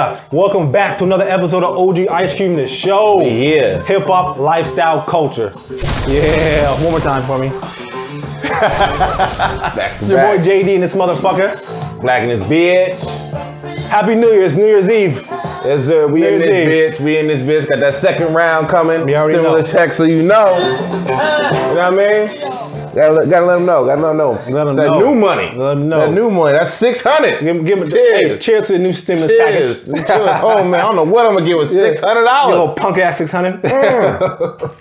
Yeah, welcome back to another episode of OG Ice Cream the Show. Yeah. Hip hop, lifestyle, culture. Yeah, one more time for me. Back to Your back. boy JD and this motherfucker. Black in this bitch. Happy New Year's, New Year's Eve. Yes, sir. We in this Year's bitch. We in this bitch. Got that second round coming. We already Stimulus know. check, so you know. You know what I mean? Gotta, let- gotta let them know. Gotta let them know. Let 'em that know. new money. Let 'em know. That new money. That's six hundred. Give, give, Cheers. Hey, cheers to the new stimulus Cheers. package. Cheers. Oh man, I don't know what I'm gonna get with six hundred Your little punk ass 600. Mm.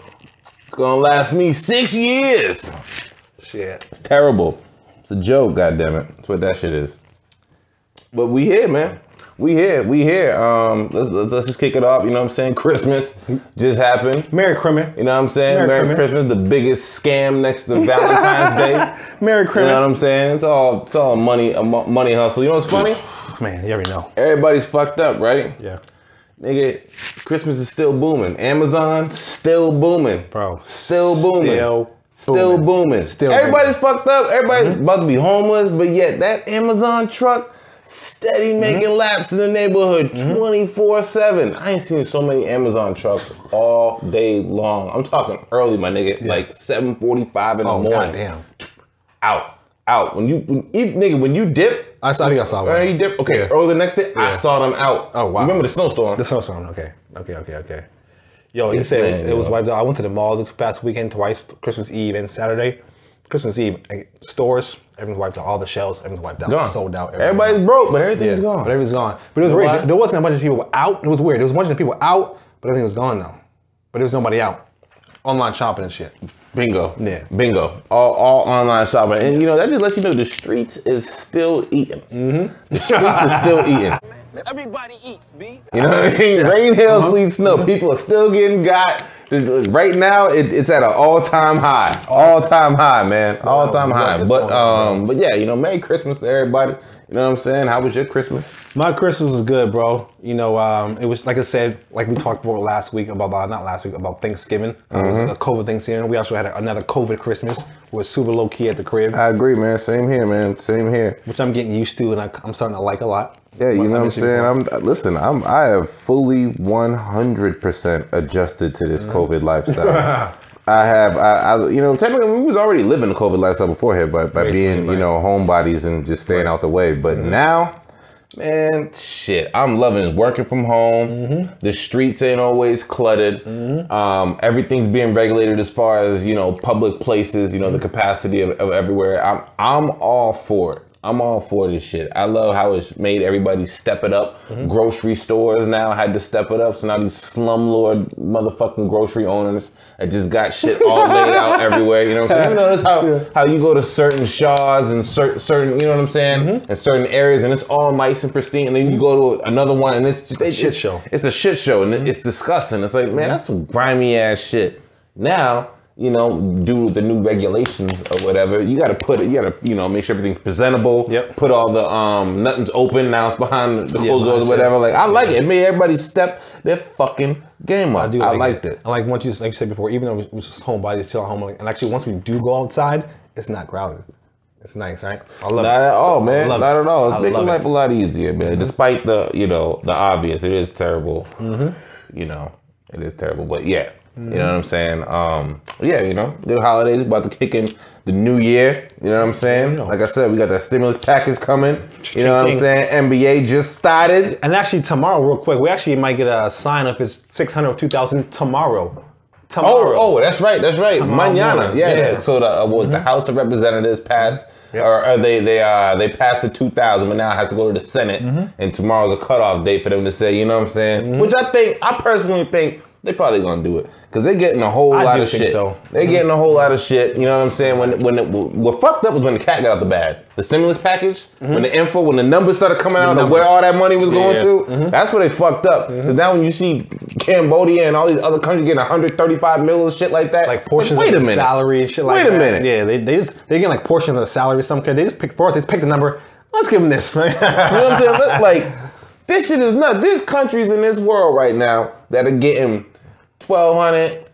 It's gonna last me six years. Shit. It's terrible. It's a joke, goddammit. That's what that shit is. But we here, man. We here. We here. Um, let's, let's, just kick it off. You know what I'm saying? Christmas just happened. Merry Christmas. You know what I'm saying? Merry Merry, Christmas. The biggest scam next to Valentine's Day. Merry Christmas. You know what I'm saying? It's all it's all money a money hustle. You know what's funny? Man, you already know. Everybody's fucked up, right? Yeah. Nigga, Christmas is still booming. Amazon still booming. Bro. Still booming. Still Still booming. Still Everybody's fucked up. Everybody's about to be homeless, but yet that Amazon truck steady making mm-hmm. laps in the neighborhood mm-hmm. 24-7. I ain't seen so many Amazon trucks all day long. I'm talking early, my nigga. Like 7:45 in the Oh, morning. goddamn. Out. Out. When you when, you- nigga, when you dip, I, saw- I think I saw or one. you dip, okay, Yeah. early the next day, I saw them out. Oh, wow. Remember the snowstorm? The snowstorm. Okay. Okay. Okay. Okay. Yo, you said man, it was yo. wiped out. I went to the mall this past weekend twice, Christmas Eve and Saturday. Christmas Eve, stores, everything's wiped out. All the shelves, everything's wiped out. Gone. Sold out. Everybody's broke, but everything's Yeah, gone. But everything's gone. But it was know weird. why? There wasn't a bunch of people out. It was weird. There was a bunch of people out, but everything was gone though. But there was nobody out. Online shopping and shit. Bingo. Yeah. Bingo. All, all online shopping. And you know, that just lets you know the streets is still eating. Mm-hmm. The streets is still eating. Everybody eats, B. You know what I mean? Rain, hail, Uh-huh. sleet, snow. People are still getting got. Right now, it, it's at an all-time high. All-time high, man. All-time high. But um, but yeah, you know, Merry Christmas to everybody. You know what I'm saying? How was your Christmas? My Christmas was good, bro. You know, um, it was like I said, like we talked about last week about uh, not last week about Thanksgiving. Uh, It was a COVID Thanksgiving. We also had another COVID Christmas. We was super low key at the crib, I agree, man. Same here, man. Same here. which I'm getting used to, and I, I'm starting to like a lot. Yeah, you know what I'm saying. before. I'm listen. I'm I have fully 100 percent adjusted to this COVID lifestyle. I have, I, I, you know, technically we was already living the COVID lifestyle before here, but by Basically, being, you right. know, homebodies and just staying out the way. But mm-hmm. now, man, shit, I'm loving it. Working from home, mm-hmm. the streets ain't always cluttered. Mm-hmm. Um, everything's being regulated as far as you know, public places. You know, the capacity of, of everywhere. I'm, I'm all for it. I'm all for this shit. I love how it's made everybody step it up. Mm-hmm. Grocery stores now had to step it up. So now these slumlord motherfucking grocery owners that just got shit all laid out everywhere. You know what I'm saying? You notice how, how you go to certain Shaws and cer- certain, you know what I'm saying? Mm-hmm. And certain areas and it's all nice and pristine. And then you go to another one and it's just, it's shit show. It's a shit show and mm-hmm. it's disgusting. It's like, man, that's some grimy ass shit. Now, you know, do the new regulations or whatever, you gotta put it, you gotta, you know, make sure everything's presentable. Yep. Put all the um nothing's open, now it's behind the Yeah, closed doors or whatever. Like I like it. It made everybody step their fucking game up. I, do I liked it. it. And like once you like you said before, even though we was just homebodies, chill at home, like, and actually once we do go outside, it's not crowded. It's nice, right? I love Not it. at all, man. Not it. at all. I It's making life it. a lot easier, man. Mm-hmm. Despite the, you know, the obvious, it is terrible. You know, it is terrible. But yeah, you know what I'm saying. Um, yeah, you know, good holidays about to kick in the new year. You know what I'm saying? Like I said, we got that stimulus package coming. You know what I'm saying? NBA just started. And actually, tomorrow, real quick, we actually might get a sign if it's 600 or 2,000 tomorrow. Oh, Tomorrow. oh, oh, that's right, that's right. Tomorrow Mañana, yeah. yeah. Mm-hmm. So the uh, well, the House of Representatives passed, or, or they they uh they passed the 2000, but now it has to go to the Senate, Mm-hmm. and tomorrow's a cutoff date for them to say, you know what I'm saying? Which I think, I personally think they probably gonna do it because they're getting a whole I lot of shit. so. They're mm-hmm. getting a whole lot of shit. You know what I'm saying? When when it, what fucked up was when the cat got out the bag. The stimulus package, mm-hmm. when the info, when the numbers started coming out of where all that money was going Yeah. to, mm-hmm. that's where they fucked up. Because now when you see Cambodia and all these other countries getting 135 mil and shit like that, like portions wait of a minute. salary and shit like Wait a minute. Yeah, they, they just they get like portions of the salary. Some kid they just pick for us. They just pick the number. Let's give them this. You know what I'm saying? Like this shit is nuts. There's countries in this world right now that are getting 1200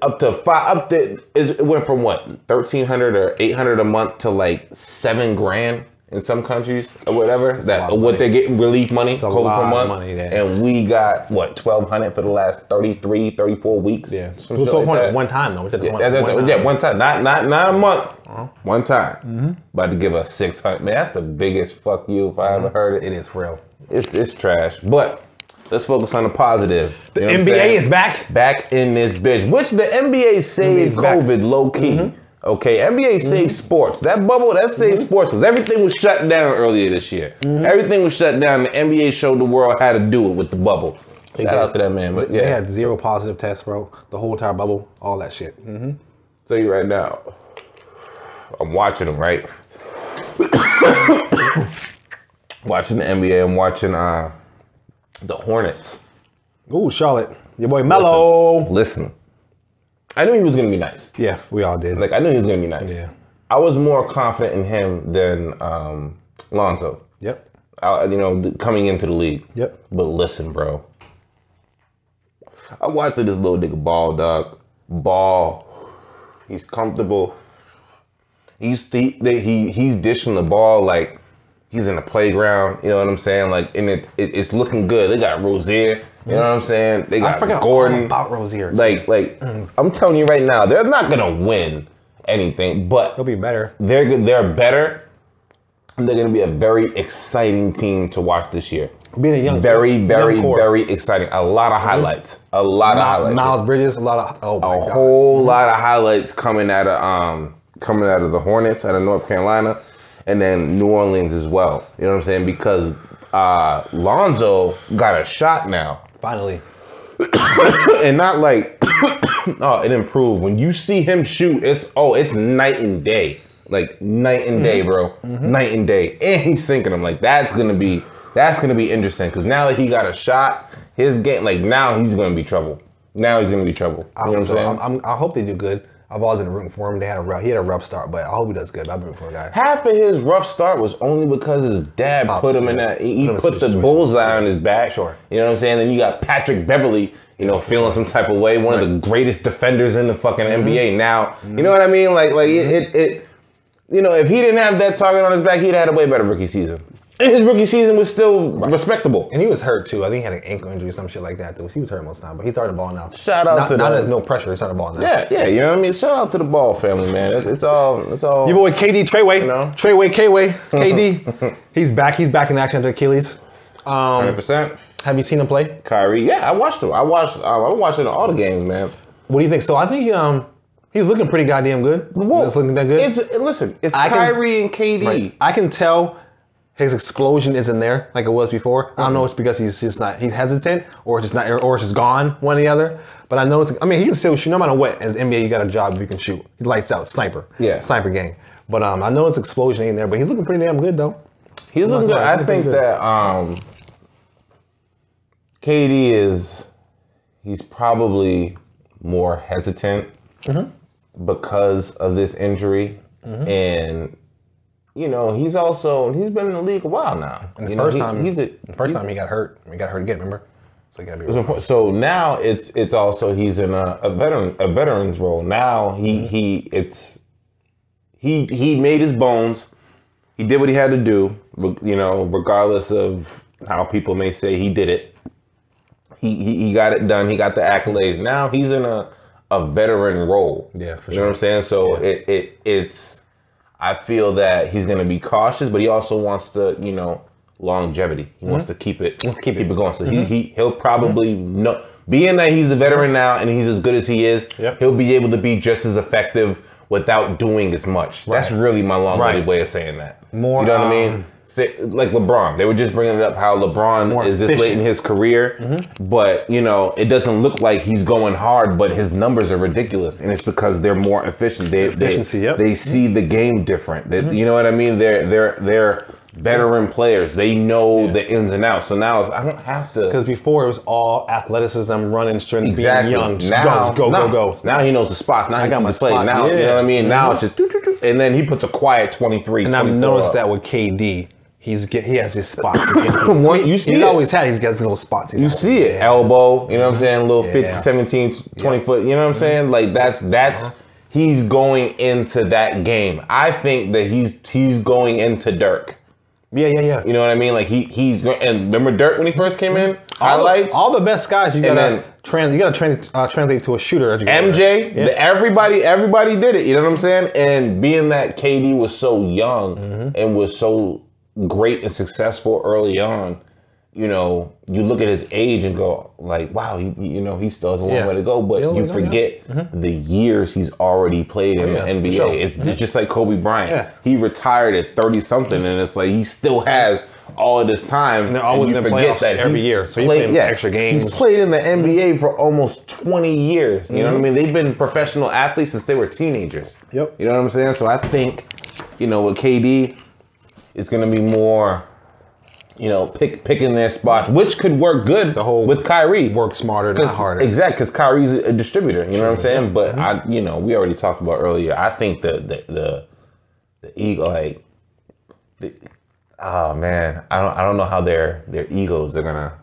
up to five up to is- it went from what 1300 or 800 a month to like seven grand in some countries or whatever that what they're getting relief money a COVID lot per of month, money, yeah. and we got what twelve hundred for the last 33, 34 weeks. Yeah. Shit like one that. one time though. Yeah, one, one yeah, time. one time, not not not a month, Uh-huh. one time. Mm-hmm. About to give us six hundred. Man, that's the biggest fuck you if I ever heard it. It is real. It's it's trash, but let's focus on the positive. The You know NBA is back. back in this bitch, which the NBA saved NBA's back. Mm-hmm. COVID low key. Okay, NBA saved sports. That bubble that saved sports because everything was shut down earlier this year. Mm-hmm. Everything was shut down. The NBA showed the world how to do it with the bubble. Shout did. out to that man. But They had zero positive tests, bro. The whole entire bubble, all that shit. Mm-hmm. tell you right now, I'm watching them right. watching the NBA. I'm watching uh the Hornets. Ooh, Charlotte, your boy Mello. Listen, I knew he was gonna be nice. Yeah, we all did. Like I knew he was gonna be nice. Yeah. I was more confident in him than um, Lonzo. yep. I, you know, coming into the league. Yep. But listen, bro. I watched this little nigga ball, dog. Ball. He's comfortable. He's he, he he's dishing the ball like he's in the playground. You know what I'm saying? Like, and it, it it's looking good. They got Rozier. You know what I'm mm. saying? They got I forgot Gordon. all about Rozier. Like, like mm. I'm telling you right now, they're not gonna win anything, but He'll be better. they're good- they're better. And they're gonna be a very exciting team to watch this year. Being a young, Very, young very, core. very exciting. A lot of mm-hmm. highlights. A lot of highlights. Miles Bridges, a lot of oh my a god. whole mm-hmm. lot of highlights coming out of um coming out of the Hornets out of North Carolina, and then New Orleans as well. You know what I'm saying? Because uh Lonzo got a shot now. Finally, and not like oh it improved. When you see him shoot it's oh it's night and day. Like night and day mm-hmm. bro. Mm-hmm. Night and day. And he's sinking them like that's gonna be that's gonna be interesting. Because now that he got a shot his game like now he's gonna be trouble. Now he's gonna be trouble. You know uh, what i'm so saying? I'm, I'm, I hope they do good. I've always been rooting for him. They had a rough, he had a rough start, but I hope he does good. I've been rooting for the guy. half of his rough start was only because his dad Pops, put him in that he, Put him in a put the situation. bullseye on his back Sure. you know what i'm saying then you got patrick beverley you know feeling some type of way one of the greatest defenders in the fucking Mm-hmm. nba now you know what i mean like like it, it, it you know if he didn't have that target on his back he'd had a way better rookie season his rookie season was still respectable And he was hurt too. I think he had an ankle injury or some shit like that. Though. He was hurt most of the time, but he's starting the ball now. Shout out not, to Now the- there's no pressure. He's starting the ball now. yeah yeah you know what i mean shout out to the ball family man it's, it's all it's all Your boy KD Treyway, know? Treyway Kway, KD. he's back. He's back in action after Achilles. Um, 100% have you seen him play? Kyrie, yeah, I watched him. I watched. Uh, I watched all the games, man. What do you think? So I think um, he's looking pretty goddamn good. He's looking that good. It's listen, it's I can- Kyrie and KD. Right. I can tell his explosion isn't there like it was before. I don't know if it's because he's just not he's hesitant or it's just not or it's just gone one or the other. But I know it's I mean he can still shoot no matter what. As NBA you got a job if you can shoot. He lights out sniper. Yeah. Sniper gang. But um I know his explosion ain't there, but he's looking pretty damn good though. He's looking good. I think good. that um, KD is he's probably more hesitant Mm-hmm. because of this injury, and you know he's also he's been in the league a while now. And the you know, first he- time he's a the first time he got hurt, he got hurt again, remember? So he gotta be So- So now it's it's also he's in a, a veteran a veteran's role. Now he mm-hmm. he it's he he made his bones. He did what he had to do. You know, regardless of how people may say he did it. He he, he got it done. He got the accolades. Now he's in a a veteran role. Yeah, for you know what I'm saying. So it it it's. I feel that he's going to be cautious, but he also wants to, you know, longevity. He wants mm-hmm. to keep it, to keep keep it. it going. So he, mm-hmm. he he'll probably mm-hmm. know, being that he's a veteran now and he's as good as he is, Yep. he'll be able to be just as effective without doing as much. That's really my long-winded Right. way of saying that. More, you know what I um, mean? Say, like LeBron, they were just bringing it up how LeBron More is this late in his career, but you know it doesn't look like he's going hard, but his numbers are ridiculous, and it's because they're more efficient. They Efficiency, they, yep. they see the game different. They, You know what I mean? They're they're they're veteran players. They know the ins and outs. So now it's, I don't have to. Because before it was all athleticism, running, strength, Exactly. being young. Just now, go, go, now, go, go. Now he knows the spots. Now he got my play. spot, Now you know what I mean. Now Mhm. it's just doo, doo, doo, and then he puts a quiet twenty three. And I've noticed that with KD, he's get he has his spots. to get to. One- you see he's it. always had he's got his little spots. You see it, elbow, you know what I'm saying? Little 50, Yeah. Mm-hmm. 17, 20 foot, you know what I'm saying? Like that's that's he's going into that game. I think that he's he's going into Dirk. Yeah, yeah, yeah. You know what I mean? Like he he's and remember Dirk when he first came in all, the, highlights. all the best guys, you gotta then- trans, you gotta trans, uh, translate to a shooter. as you go. MJ, Yeah. the- everybody, everybody did it. You know what I'm saying? And being that KD was so young Mm-hmm. and was so great and successful early on, you know, you look at his age and go like, wow, he, you know, he still has a long Yeah. way to go. But you long way to go, forget mm-hmm. the years he's already played in Oh, yeah, the NBA. sure. It's, it's just like Kobe Bryant. Yeah. He retired at 30 something, mm-hmm. and it's like he still has all of this time. And they're always you forget that every year, so he played- played extra games. He's played in the NBA for almost 20 years. You know Mm-hmm. what I mean? They've been professional athletes since they were teenagers. Yep. You know what I'm saying? So I think, you know, with KD, it's going to be more, you know, pick picking their spots, which could work good The whole with Kyrie. Work smarter, not harder. Exactly, because Kyrie's a distributor. You know what I'm saying? But mm-hmm. I, you know, we already talked about earlier. I think the the the, the ego, like, the, oh man, I don't I don't know how their their egos are gonna.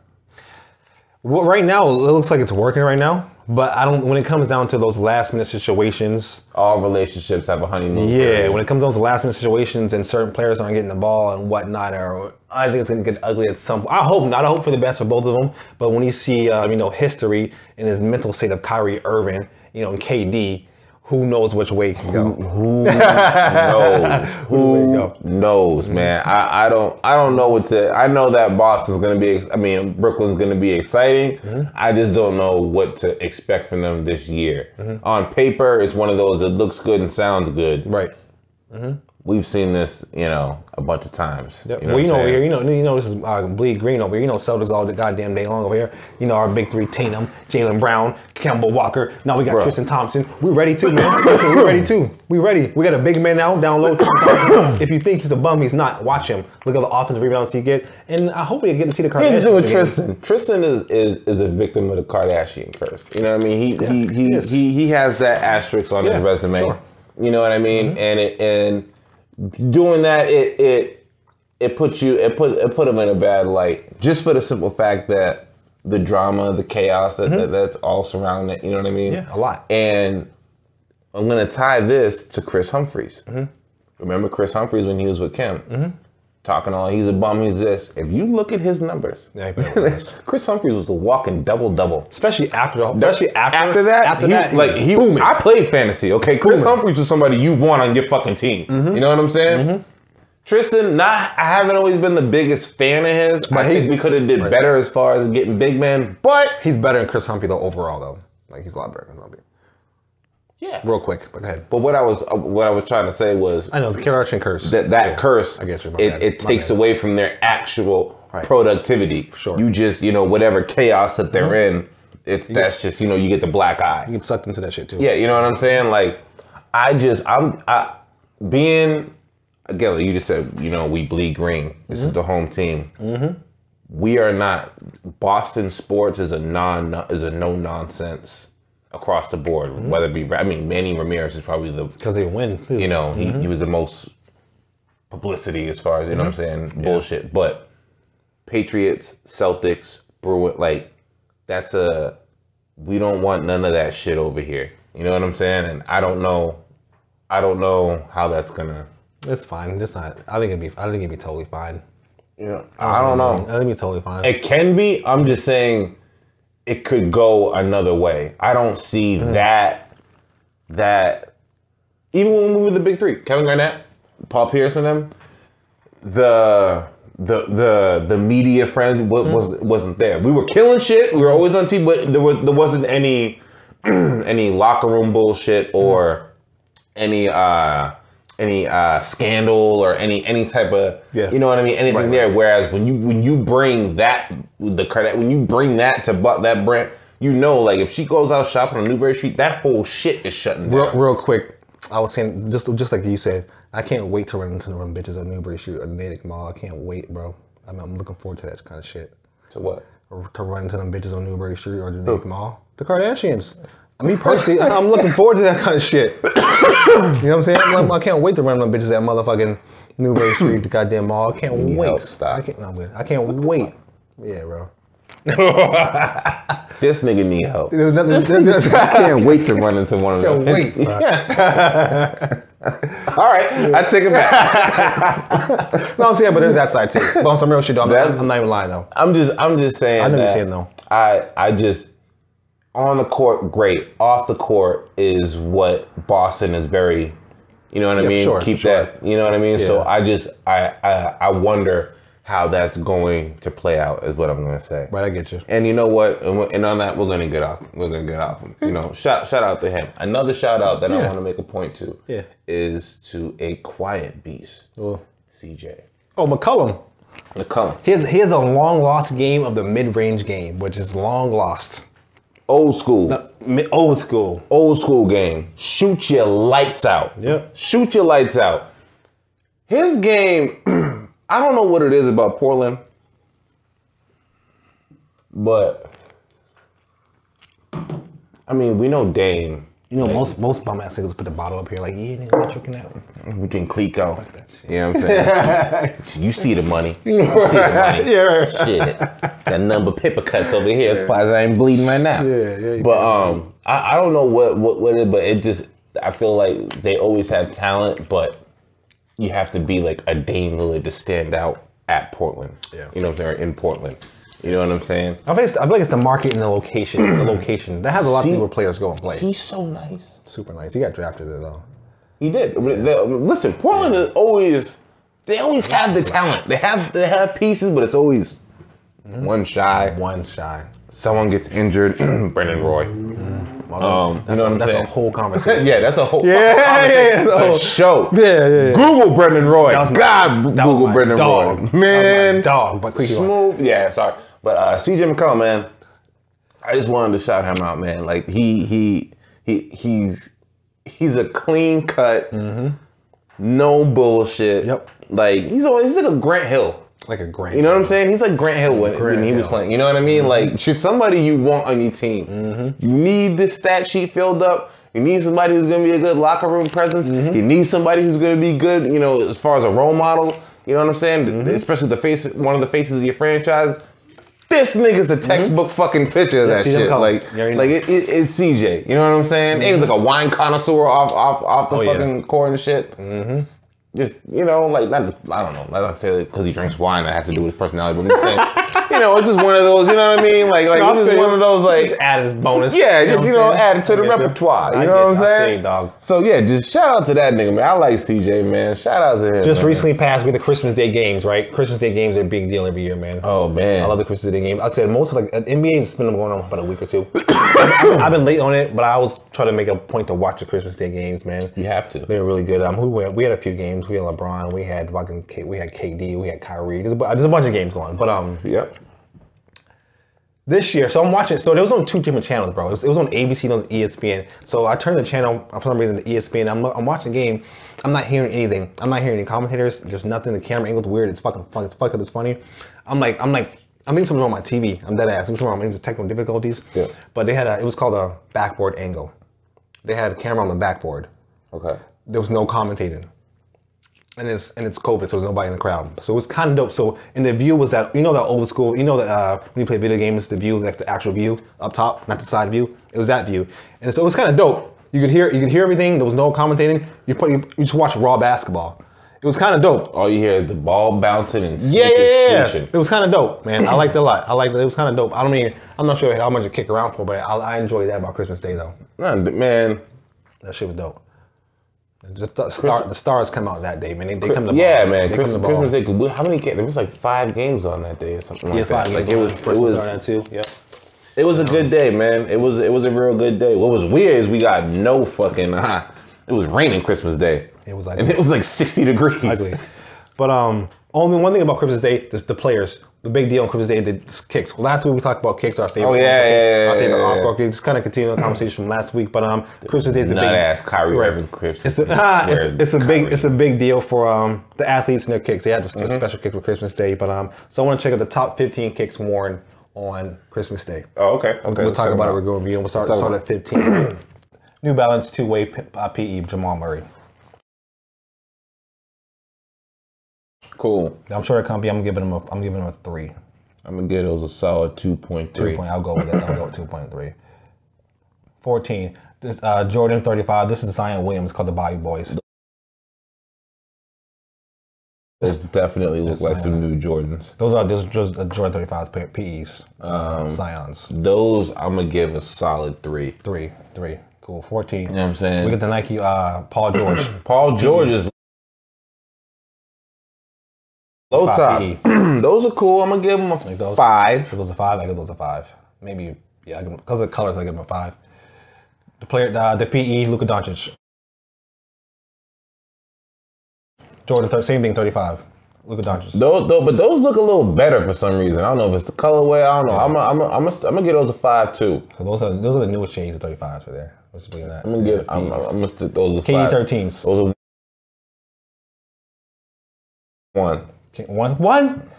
Well, right now, it looks like it's working right now, but I don't. When it comes down to those last minute situations, All relationships have a honeymoon. yeah, period. when it comes down to last minute situations and certain players aren't getting the ball and whatnot, or I think it's gonna get ugly at some. Point. I hope not. I hope for the best for both of them. But when you see, uh, you know, history and his mental state of Kyrie Irving, you know, and KD, who knows which way it can go? Who knows? Who knows, man? I, I don't I don't know what to. I know that Boston's gonna be. I mean, Brooklyn's gonna be exciting. Mm-hmm. I just don't know what to expect from them this year. Mm-hmm. On paper, it's one of those that looks good and sounds good. Right. Mm-hmm. We've seen this, you know, a bunch of times. You know well, you know over here, you know, you know this is uh, bleed green over here. You know, Celtics all the goddamn day long over here. You know, our big three: Tatum, Jaylen Brown, Kemba Walker. Now we got Bruh. Tristan Thompson. We ready too, man. Listen, we ready too. We ready. We got a big man now down low. If you think he's a bum, he's not. Watch him. Look at the offensive rebounds he get, and I hope we get to see the Here's Kardashians. the with. Tristan. Tristan is, is is a victim of the Kardashian curse. You know what I mean? He he he he, he he has that asterisk on Yeah, his resume. sure. Mm-hmm. You know what I mean? And it and doing that it it it puts you it put it put him in a bad light just for the simple fact that the drama, the chaos that, that that's all surrounding it. You know what I mean? Mm-hmm. Yeah, a lot. And I'm gonna tie this to Kris Humphries. Mm-hmm. Remember Kris Humphries when he was with Kim? Talking all, he's a bum, he's this. If you look at his numbers, Yeah, he put up with this. Kris Humphries was a walking double double. especially after the, especially after After that, after he, that, like he, booming. I played fantasy. Okay, Chris Booming. Humphreys was somebody you want on your fucking team. Mm-hmm. You know what I'm saying? Tristan, not I haven't always been the biggest fan of his. But I think we could have did right. better as far as getting big men. But he's better than Chris Humphrey though overall though. Like he's a lot better than Humphrey. Yeah. Real quick, but go ahead. But what I was uh, what I was trying to say was I know the Kardashian curse. that that Yeah, curse I get you. My it, it takes bad. away from their actual Right. productivity. Sure. Mm-hmm. You just you know whatever chaos that they're in, it's that's just you know you get the black eye. You get sucked into that shit too. Yeah, you know what I'm saying? Like, I just, I'm, I, being, again, like you just said, you know, we bleed green. This is the home team. We are not, Boston sports is a non, is a no nonsense across the board. Mm-hmm. Whether it be, I mean, Manny Ramirez is probably the, because they win. Too. you know, he, mm-hmm. he was the most publicity as far as, you know what I'm mm-hmm. saying? Bullshit. But Patriots, Celtics, Bruin, like, that's a, we don't want none of that shit over here. You know what I'm saying? And I don't know, I don't know how that's gonna. It's fine. It's not. I think it'd be. I think it'd be totally fine. Yeah, I don't I know. think it'd be totally fine. It can be. I'm just saying, it could go another way. I don't see mm. that. That even when we were the big three, Kevin Garnett, Paul Pierce, and them, the the the the media friends wa- mm. was wasn't there. We were killing shit. We were always on TV, but there was there wasn't any any locker room bullshit or mm. any uh any uh scandal or any any type of Yeah. you know what I mean anything Right, right. there. Whereas when you when you bring that the credit when you bring that to but that brand, you know like if she goes out shopping on Newbury Street, that whole shit is shutting real, down. real quick, I was saying just just like you said, I can't wait to run into them bitches at Newbury Street or Natick Mall. I can't wait, bro. I'm, I'm looking forward to that kind of shit. to what? To run into them bitches on Newbury Street or the Natick Mall. The Kardashians. Me personally, I'm looking forward to that kind of shit. you know what I'm saying? I'm, I can't wait to run them bitches at motherfucking Newbury Street, the goddamn mall. I can't wait. stop. I can't. No. I can't wait. Yeah, bro. This nigga need help. There's nothing. This there's- nigga, I can't wait to run into one of them. Can't wait. All right, I take it back. no, I'm saying, but there's that side too. But on some real shit, though, I'm, I'm not even lying though. I'm just, I'm just saying. I know you're saying, though. I, I just on the court, great. Off the court is what Boston is very. You know what I Yeah, mean? sure, Keep sure. that. You know what I mean? So I just, I, I, I wonder how that's going to play out. Is what I'm gonna say. Right, I get you. And you know what? And, and on that, we're gonna get off. We're gonna get off. You know, shout shout out to him. Another shout out that I want to make a point to. Yeah. Is to a quiet beast, Oh, CJ oh McCollum. McCollum. Here's here's a long lost game of the mid range game, which is long lost. Old school. Old school. Old school game. Shoot your lights out. Yep. Shoot your lights out. His game. I don't know what it is about Portland, but I mean, we know Dame. You know, most most bum ass niggas put the bottle up here, like, yeah, nigga, what drinking that? We can Clico. You know what I'm saying? you see the money. You see the money. Yeah. Shit. That number paper cuts over here. Surprised I ain't bleeding right now. Yeah, yeah, you But um, I, I don't know what what what it, but it just I feel like they always have talent, but you have to be like a Dame Lillard to stand out at Portland. Yeah. You know, if they're in Portland. You know what I'm saying? I think it's, I feel like it's the market and the location. the location that has a lot See, of people players go and play. He's so nice. Super nice. He got drafted there though. He did. They- Listen, Portland is always they always have the talent. They have they have pieces, but it's always one shy. One shy. Someone gets injured. Brandon Roy. Well, Um, that's you know a, what I'm that's saying? a whole conversation. yeah, that's a whole Yeah, conversation. yeah, yeah, a so- show. Yeah, yeah, yeah. Google Brandon Roy. That was my- God, that was Google my Brendan dog. Roy. That was my Man, dog, but quick, you smooth. Yeah, sorry, but uh, CJ McCollum, man, I just wanted to shout him out, man. Like he he he he's he's a clean cut, no bullshit. Mm-hmm. Yep. Like he's always he's like a Grant Hill. Like a Grant. You know what I'm saying? He's like Grant Hill when, when Grant he was playing. You know what I mean? Like she's somebody you want on your team. You need this stat sheet filled up. You need somebody who's gonna be a good locker room presence. You need somebody who's gonna be good, you know, as far as a role model. You know what I'm saying? Especially the face, one of the faces of your franchise. This nigga's the mm-hmm. textbook fucking picture of Yeah, that CJ shit. Like, already like it, it, it's CJ. You know what I'm saying? He's like a wine connoisseur off off off the Oh, yeah. fucking court and shit mm-hmm. Just you know, like not I don't know, not not say because he drinks wine that has to do with his personality, but I'm saying, you know, it's just one of those, you know what I mean? Like like No, it's just one of those like just add as bonus. yeah, just you I'm know, add it to the I you. repertoire. You know what I'm you. I feel saying? dog. So yeah, just shout out to that nigga, man. I like CJ, man. Shout out to him. Just man. recently passed with the Christmas Day games, right? Christmas Day games are a big deal every year, man. Oh man. I love the Christmas Day games. I said most of like uh, NBA has been going on for about a week or two. I've been late on it, but I always try to make a point to watch the Christmas Day games, man. You have to. They were really good. Um, who we had, we had a few games. We had LeBron. We had fucking K, we had KD. We had Kyrie. There's a, there's a bunch of games going. But um, Yep. this year, so I'm watching. So it was on two different channels, bro. It was, it was on ABC and E ESPN. So I turned the channel for some reason to ESPN. I'm, I'm watching the game. I'm not hearing anything. I'm not hearing any commentators. There's nothing. The camera angle's weird. It's fucking fuck. It's fucked up. It's funny. I'm like, I'm like, I think something's wrong with my TV. I'm dead ass. I think something wrong. It's technical difficulties. Yeah. But they had a. It was called a backboard angle. They had a camera on the backboard. Okay. There was no commentating. And it's and it's COVID, so there's nobody in the crowd. So it was kind of dope. So and the view was that you know that old school, you know that uh, when you play video games, the view like the actual view up top, not the side view. It was that view, and so it was kind of dope. You could hear you could hear everything. There was no commentating. You put you, you just watch raw basketball. It was kind of dope. All you hear is the ball bouncing and Yeah, yeah, yeah. It was kind of dope, man. I liked it a lot. I liked it. It was kind of dope. I don't mean I'm not sure how much you kick around for, but I, I enjoyed that about Christmas Day though. Nah, man. That shit was dope. Just the, star, the stars come out that day, man. They, they come to Yeah, ball. man. They Christmas. Christmas Day. How many games? There was like five games on that day or something like Yeah, that. five Like games it was. It was. that too. Yep. It was a good day, man. It was it was a real good day. What was weird is we got no fucking. Uh, it was raining Christmas Day. It was like- and it was like sixty degrees. Ugly. But um, only one thing about Christmas Day, is the players. The big deal on Christmas Day, the kicks. Well, last week we talked about kicks, our favorite. Oh, yeah, our yeah, yeah, favorite yeah, encore kick. Just kind of continue the conversation from last week. But um, Christmas Day is the big. ass Kyrie Right. Irving Christmas. It's, ah, it's, it's a big it's a big deal for um the athletes and their kicks. They had a Mm-hmm. special kick for Christmas Day. But um, so I want to check out the top 15 kicks worn on Christmas Day. Oh, okay. Okay. We'll talk about it. We're going to review. We'll start, start at 15. New Balance two way uh, PE Jamal Murray. Cool. I'm sure that company. I'm giving him a. I'm giving him a three. I'm gonna give those a solid two point Two three. point. I'll go with that. I'll go with two point three. Fourteen. This uh, Jordan thirty five. This is Zion Williams called the Bobby Boys. Those definitely look like some new Jordans. Those are this just uh, Jordan thirty five PEs. Um, Zions. Those I'm gonna give a solid three. Three. Three. Cool. Fourteen. You know what I'm saying? We get the Nike uh, Paul George. Paul George is low top. those are cool. I'm gonna give them a those? five. Give those a five. I give those a five. Maybe yeah. Because of the colors, I give them a five. The player, the, the PE, Luka Doncic. Jordan, thir- same thing, thirty-five. Luka Doncic. Those, those, but those look a little better for some reason. I don't know if it's the colorway. I don't know. I'm gonna, I'm gonna, I'm gonna, I'm gonna get those a five too. So those are those are the newest shades of thirty-fives for there. That. I'm gonna give. I'm, I'm gonna stick those a KD five. thirteens. Those are one. Okay, One, one.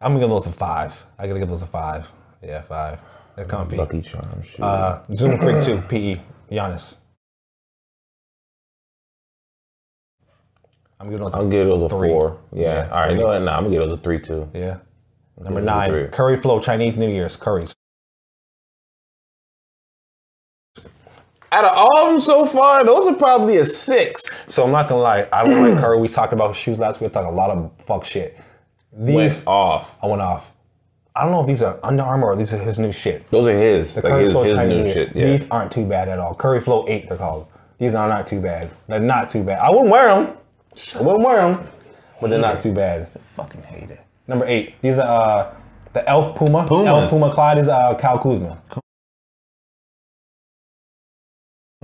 I'm gonna give those a five. I gotta give those a five. Yeah, five. They're comfy. Lucky Charm. Shoot. Uh, Zoom Freak two, PE, Giannis. I'm giving those. I'll A, give those a three. four. Yeah. Yeah, All right. three. You know what? Nah, I'm gonna give those a three too. yeah. Number nine. Curry Flow Chinese New Year's Curry's. Out of all of them so far, those are probably a six. So I'm not gonna lie, I don't like Curry. We talked about shoes last week. We Talked a lot of fuck shit. These Went off. I went off. I don't know if these are Under Armour or these are his new shit. Those are his. like his, his new Year. shit. Yeah. These aren't too bad at all. Curry Flow 8, they're called. These are not too bad. They're not too bad. I wouldn't wear them. I wouldn't wear them, but they're not too bad. fucking hate it. Number eight, these are uh, the Elf Puma. Pumas. Elf Puma Clyde is uh, Kyle Kuzma.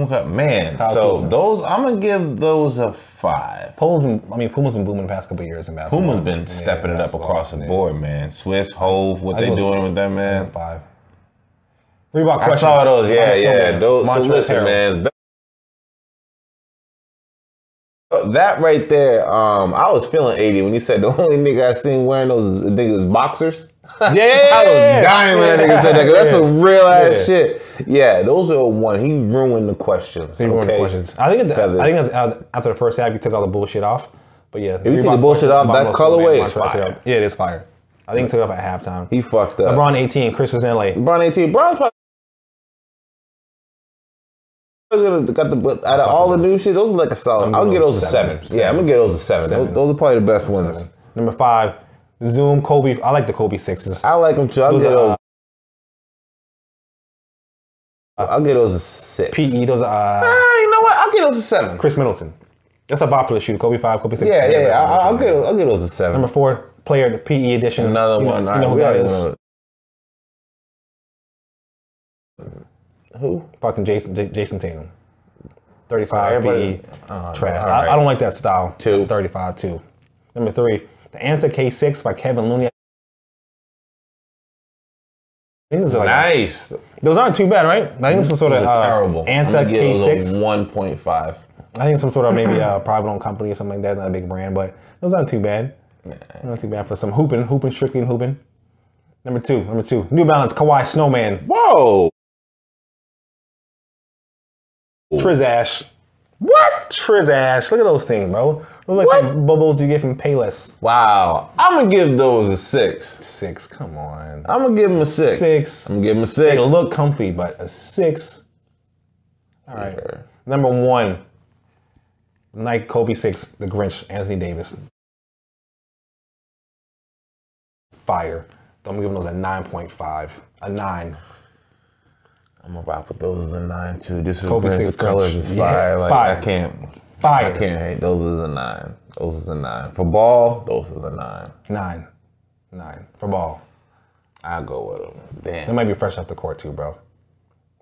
Okay, man. Kyle so Kuzma. those, I'm gonna give those a five. Puma's been, I mean, Puma's been booming the past couple of years in basketball. Puma's been Yeah, stepping it up across the Yeah. board, man. Swiss, Hove, what I they doing with them, man. Five. Reebok I questions. saw those. Yeah, yeah. mad. Those. So listen, Harrell. man. th- That right there, um, I was feeling 80 when he said the only nigga I seen wearing those niggas boxers. Yeah, I was dying when that nigga said that 'cause that's some real ass Yeah. shit. Yeah, those are one. He ruined the questions. He ruined the questions. I think, the. I think after the first half, you took all the bullshit off. But yeah, you take the bullshit off, that colorway is fire. Yeah, it is fire. I think he took it off at halftime. He fucked up. LeBron 18, Chris was in LA. LeBron 18. LeBron's probably got the out of all the new shit. Those are like a solid. I'm I'll get those a seven. seven. Yeah, I'm gonna get those a seven. Seven. Those, those are probably the best ones. Seven. Number five, Zoom Kobe. I like the Kobe sixes. I like them too. I'll Those give are, those. Uh, I'll give those a six. PE, those are uh, Ah, you know what? I'll give those a seven. Khris Middleton. That's a popular shoe. Kobe five, Kobe six. Yeah, yeah, yeah. I'll, I'll give those, I'll give those a seven. Number four, player the PE edition. Another You know- one. You know right, who that is? that already is? know. Who? Fucking Jason J- Jayson Tatum. 35 So PE. Oh, Trash. all I. I don't like that style. Two. 35 too. Number three, the Anta K6 by Kevin Looney. I think those, are like, Nice. those aren't too bad, right? I think some sort of uh, terrible. Anta gonna give those K6. one point five. I think some sort of maybe a private owned company or something like that, not a big brand, but those aren't too bad. Not too bad for some hooping, hooping, strictly hooping. Number two, number two, New Balance Kawhi Snowman, Whoa. Trizash. What? Trizash. Look at those things, bro. Look like some bubbles you get from Payless. Wow. I'm gonna give those a six. Six, come on. I'm gonna give them a six. Six. I'm gonna give them a They six. look comfy, but a six. All right. Number one, Nike Kobe six, the Grinch, Anthony Davis. Fire. I'm giving those a 9.5. A nine. I'm gonna rock with those as a nine too. Just Kobe Kobe six the colors Grinch. is Yeah. Like fire. I can't. Fire. I can't hate. Those is a nine. Those is a nine. For ball, those is a nine. Nine. Nine. For ball. I'll go with them. Damn. They might be fresh off the court too, bro.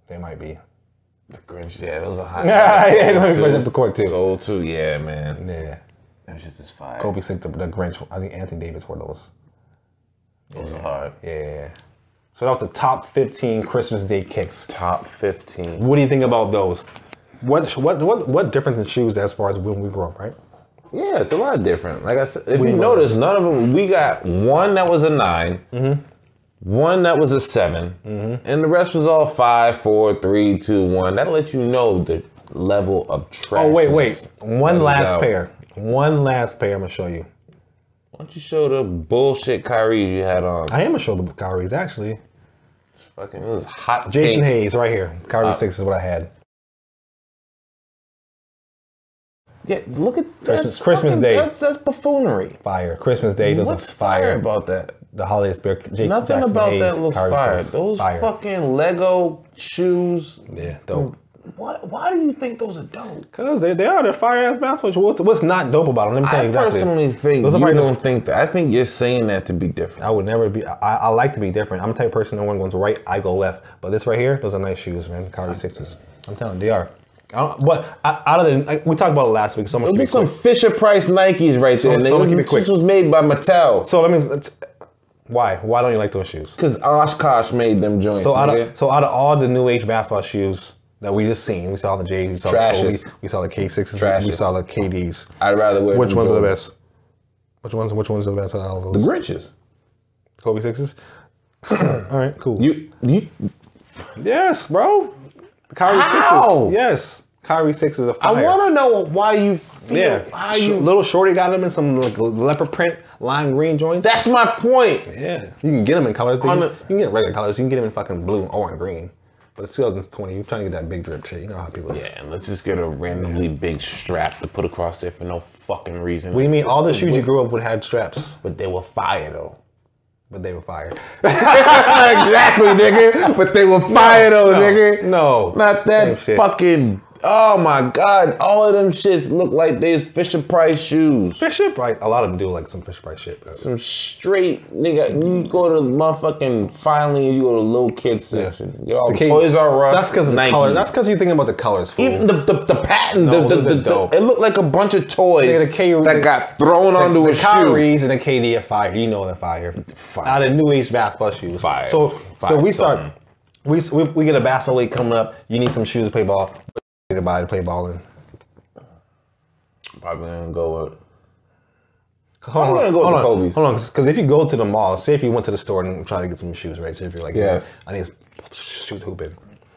They might be. The Grinch, yeah, those are hot. Yeah, yeah, they might be fresh too. off the court too. Soul too, yeah, man. Yeah. That shit is fire. Kobe six, the, the Grinch. I think Anthony Davis wore those. Those are hard. Yeah. So that was the top 15 Christmas Day kicks. Top fifteen. What do you think about those? What what what what difference in shoes as far as when we grew up, right? Yeah, it's a lot different. Like I said, if you you notice, none of them. We got one that was a 9 one that was a 7 and the rest was all five, four, three, two, one. That lets you know the level of trash. Oh wait, wait. One last out. pair. One last pair. I'm gonna show you. Why don't you show the bullshit Kyrie you had on? I am a shoulder Kyrie's actually. Fucking, it was hot. Jason pink. Hayes right here. Kyrie Uh, six is what I had. Yeah, look at that's Christmas fucking- Day. That's, that's buffoonery. Fire. Christmas Day. Those What's fire about that? the holiday spirit. Jake Nothing Jackson about Hayes, that looks Kyrie fire. six. Those fire. fucking Lego shoes. Yeah, dope. What? Why do you think those are dope? Cause they, they are they're fire ass basketball. shoes. What's, what's not dope about them? Let me tell I you exactly. personally think Those you don't think that. I think you're saying that to be different. I would never be. I, I like to be different. I'm the type of person that one goes right, I go left. But this right here, those are nice shoes, man. Kyrie sixes. I'm telling you, they are. I don't, but out of the, like, we talked about it last week. So much. Those some quick. Fisher Price Nikes right there. So- so keep it quick. This was made by Mattel. So let me. Let's, why? Why don't you like those shoes? Because Oshkosh made them joints. So out of so out of all the new age basketball shoes that we just seen, we saw the J's, we saw the Trashes. Kobe's, we saw the K sixes, we saw the KDs. I'd rather wear Which ones are the best? Which ones? Which ones are the best out of all those? The? Grinches. Kobe sixes. all right, cool. You you yes, bro. Kyrie How? sixes. Yes, Kyrie sixes are I fire. I want to know why you feel Yeah, how Sh- you. little shorty got them in some like leopard print lime green joints. That's my point. yeah, you can get them in colors. You On can, you can get regular colors. You can get them in fucking blue or in green. But it's 2020. You're trying to get that big drip shit. You know how people. is. Yeah, and let's just get a randomly big strap to put across there for no fucking reason. What do you mean? All the shoes you grew up with had straps, But they were fire though. But they were fired. exactly, nigga. But they were fire though, no, nigga. no. not that fucking. Oh my god, all of them shits look like they Fisher Price shoes. Fisher Price. A lot of them do like some Fisher Price shit. but- Some straight nigga. You go to motherfucking finally, you go to little kids section. Get all The Toys R Us. That's because of the color. That's because you're thinking about the colors. Fool. Even the, the, the patent, No, the, the, the, are the- dope. it looked like a bunch of toys Nigga, the K- that got thrown the, onto the a shoe. Kyries and the KD are fire. You know they're fire. Fire. Out of new age basketball shoes. Fire. So Fire so we something. start. We, we we get a basketball league coming up. You need some shoes to play ball. You to buy to play ball in? Probably gonna go with. Hold I'm on, gonna go hold with on, Kobe's. hold on, because if you go to the mall, say if you went to the store and try to get some shoes, right? So if you're like, Yes. I need shoes hooping.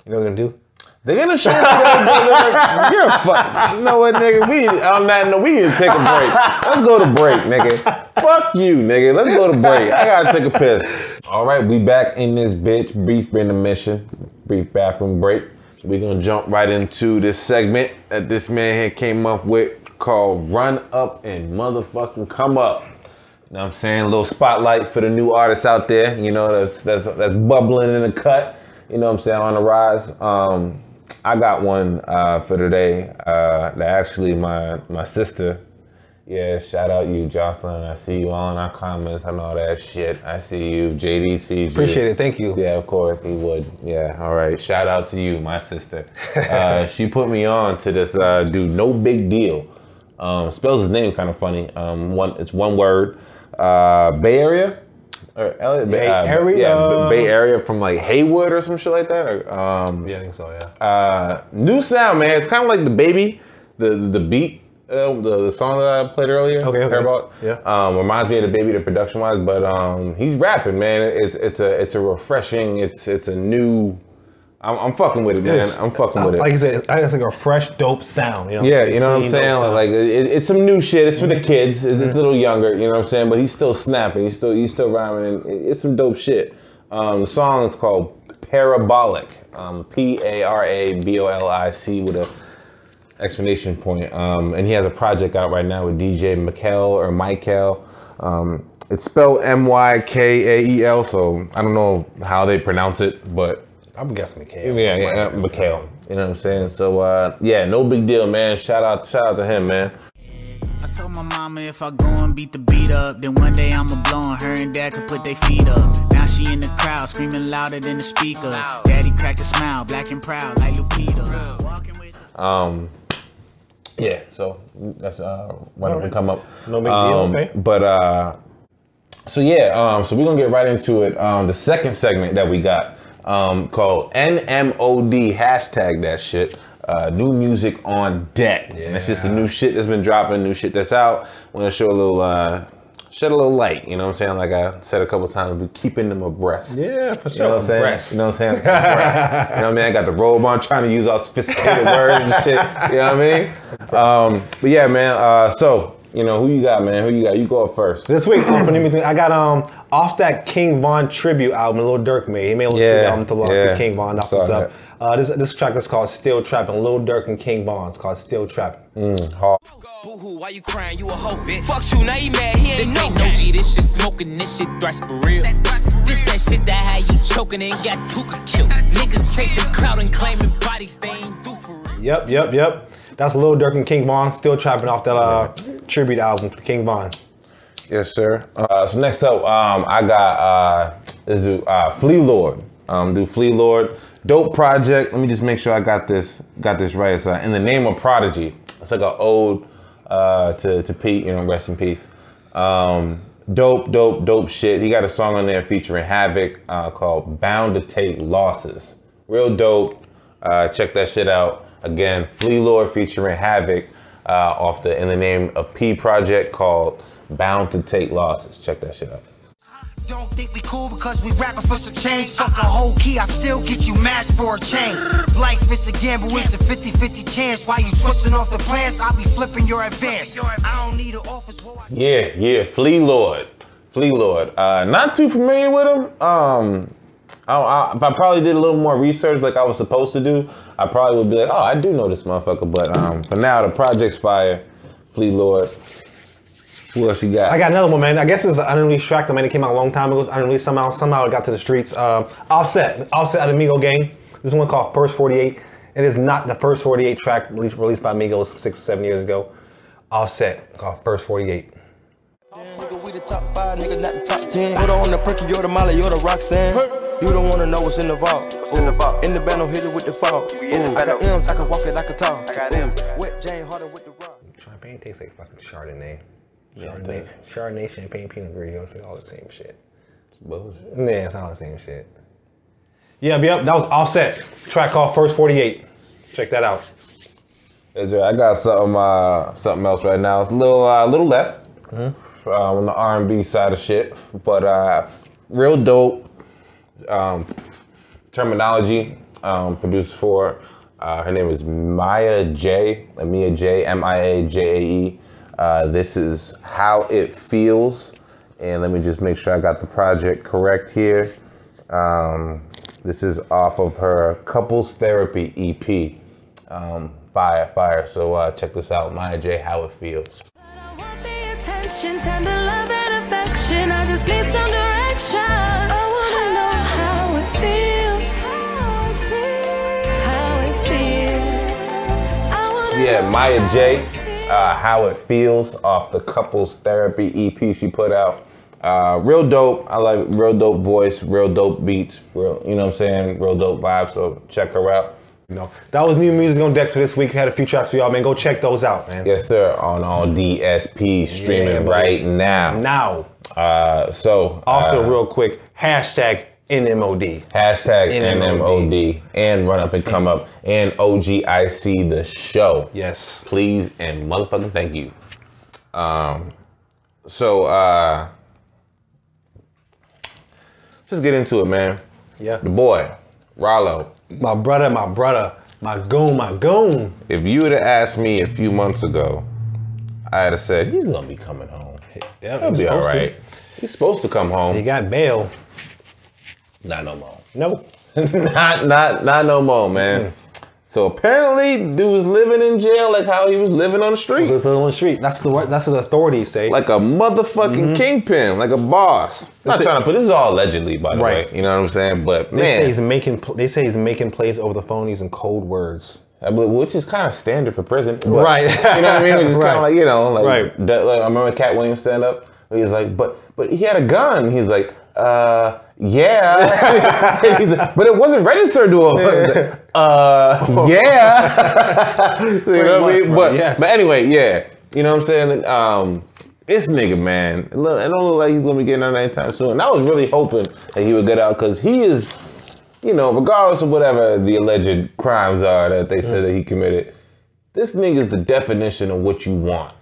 You know what they're gonna do? They're gonna show you. You're a fuck. You know what, nigga? We on that note, we need to take a break. Let's go to break, nigga. Fuck you, nigga. Let's go to break. I gotta take a piss. All right, we back in this bitch. Brief intermission. Brief bathroom break. We gonna jump right into this segment that this man here came up with called Run Up and Motherfucking Come Up. You know what I'm saying? A little spotlight for the new artists out there, you know, that's that's that's bubbling in the cut, you know what I'm saying, on the rise. Um, I got one uh, for today uh, that actually my my sister, yeah, shout out you, Jocelyn. I see you all in our comments and all that shit. I see you, JDC. Appreciate it. Thank you. Yeah, of course he would. Yeah, all right. Shout out to you, my sister. Uh, she put me on to this uh, dude, no big deal. Um, spells his name kind of funny. Um, one, it's one word. Uh, Bay Area. Or, Elliot, Bay uh, Area? Yeah, Bay Area from like Hayward or some shit like that. Or, um, Yeah, I think so. Yeah. uh, new sound, man. It's kind of like the baby, the the beat, uh, the, the song that I played earlier. Okay, okay. About? Yeah. Um, reminds me of the baby, the production wise, but um, he's rapping, man. It's it's a it's a refreshing. It's it's a new. I'm, I'm fucking with it, man. I'm fucking uh, with it. Like you said, it's, like a fresh, dope sound. You know Yeah, you know what I'm saying? sound. Like it, it's some new shit. It's for the kids. It's, it's a little younger, you know what I'm saying? But he's still snapping. He's still he's still rhyming. It's some dope shit. Um, the song is called Parabolic. Um, P A R A B O L I C with a explanation point. Um, and he has a project out right now with DJ Mikel or Michael. Um, it's spelled M Y K A E L. So I don't know how they pronounce it, but I'm guessing McHale. yeah, yeah, uh, Mikhail. You know what I'm saying? So uh, yeah, no big deal, man. Shout out, shout out to him, man. I told my mama if I go and beat the beat up, then one day I'ma blow on her and dad could put their feet up. Now she in the crowd, screaming louder than the speakers. Daddy cracked a smile, black and proud like Lupita. Walking with Um, yeah, so that's uh, one of them come up. No big deal, Um, okay. But uh, so yeah, um, so we're gonna get right into it. Um, the second segment that we got um, called NMOD hashtag that shit. Uh, new music on deck. And that's just the new shit that's been dropping, new shit that's out. We're gonna show a little, uh, shed a little light. You know what I'm saying? Like I said a couple times, we're keeping them abreast. Yeah, for sure. You know what I'm saying? You know what I'm saying? You know what I mean? I got the robe on, trying to use all sophisticated words and shit. You know what I mean? Um, but yeah, man. Uh, so you know, who you got, man? Who you got? You go up first. This week, um, for New Music, I got um off that King Von tribute album, Little Durk made. He made a little Yeah, tribute album to, Lil- to yeah. King Von. That's Saw what's up. that. Uh, this this track is called Still Trapping. Lil Durk and King Von. It's called Still Trapping. Hard. Boo-hoo, why you crying? You a hoe, bitch. Fuck you, now you mad. He ain't This know ain't no that. G, this shit smoking, this shit thrash for real. This that shit that had you choking and got Tooka killed. Niggas chasing clout and claiming bodies they ain't do for real. Yep, yep, yep. That's Lil Durk and King Von. Still Trapping off that uh, tribute album to King Von. Yes, sir. Uh, so next up, um, I got uh, this dude, uh, Flee Lord. Um, do Flee Lord, dope project. Let me just make sure I got this got this right. It's uh, in the name of Prodigy. It's like an ode uh, to to Pete. You know, rest in peace. Um, dope, dope, dope shit. He got a song on there featuring Havoc uh, called "Bound to Take Losses." Real dope. Uh, check that shit out. Again, Flee Lord featuring Havoc uh, off the in the name of P project called "Bound to Take Losses." Check that shit out. Don't think we cool because we rapping for some change. Fuck a whole key, I still get you mashed for a chain. Life is a gamble, it's a 50 50 chance. While you twisting off the plans, I'll be flipping your advance. I don't need an office. Yeah, yeah, Flee Lord, Flee Lord. Uh, not too familiar with him. Um, I, I, if I probably did a little more research like I was supposed to do, I probably would be like, oh, I do know this motherfucker. But um, for now, the project's fire. Flee Lord. Who else you got? I got another one, man. I guess it's an unreleased track. The man, it came out a long time ago. It's unreleased somehow. Somehow it got to the streets. Um, Offset, Offset at Amigo Gang. This one called First 48. It is not the first 48 track released, released by Migos six, seven years ago. Offset called First 48. Nigga, we the top five, nigga, not the top ten. Put on the perky, you're the Molly, you're the Roxanne. You don't wanna know what's in the vault. In the vault. In the band, hit it with the fall. Ooh, I got M's, I can walk it, I can talk. I got M's. Wet Jane Harder with the rock. Champagne tastes like fucking Chardonnay. Chardonnay, Chardonnay, champagne, Pinot Gris. It's like all the same shit. It's Bullshit. Yeah, it's all the same shit. Yeah, yep. That was Offset. Track called First 48. Check that out. Is there, I got something uh, something else right now. It's a little uh, little left uh, on the R and B side of shit, but uh, real dope um, terminology um, produced for. Uh, her name is Maya J. uh, Mia J. M I A J A E. Uh, this is how it feels, and let me just make sure I got the project correct here. Um, this is off of her Couples Therapy EP. Um, fire, fire. So uh, check this out, Maya J. How it feels. Yeah, Maya J. Uh, How It Feels off the Couples Therapy EP she put out. Uh, real dope. I like real dope voice, real dope beats, real, you know what I'm saying? Real dope vibes. So check her out. You know, that was new music on decks for this week. Had a few tracks for y'all, man. Go check those out, man. Yes, sir. On all DSP streaming Yeah, right now. Now, Uh, so also uh, real quick, hashtag NMOD. hashtag NMOD. NMOD and run up and come up and OGIC the show. Yes. please and motherfucking thank you. Um, so uh, let's get into it, man. Yeah. The boy, Rollo. My brother, my brother, my goon, my goon. If you would have asked me a few months ago, I'd have said he's gonna be coming home. Yeah, He'll be all right. He's supposed to come home. He got bail. Not no more. Nope. not not not no more, man. Mm. So apparently, dude was living in jail like how he was living on the street. Live on the street. That's the word- that's what the authorities say. like a motherfucking mm-hmm. kingpin, like a boss. Not say- trying to put this is all allegedly, by the Right. way. You know what I'm saying? But they say man, he's making. They say he's making plays over the phone using code words. Uh, Believe- which is kind of standard for prison, but, Right. You know what I mean? It's just kind of like you know, like, Right. that- like I remember Katt Williams stand up. He was like, but but he had a gun. He's like, uh, yeah, And he's like, but it wasn't registered to him. uh, yeah. So, you know what I mean? But. Yes. but anyway, yeah. You know what I'm saying? Um, this nigga, man, it look- it don't look like he's gonna be getting out anytime soon. And I was really hoping that he would get out because he is, you know, regardless of whatever the alleged crimes are that they said that he committed, this nigga is the definition of what you want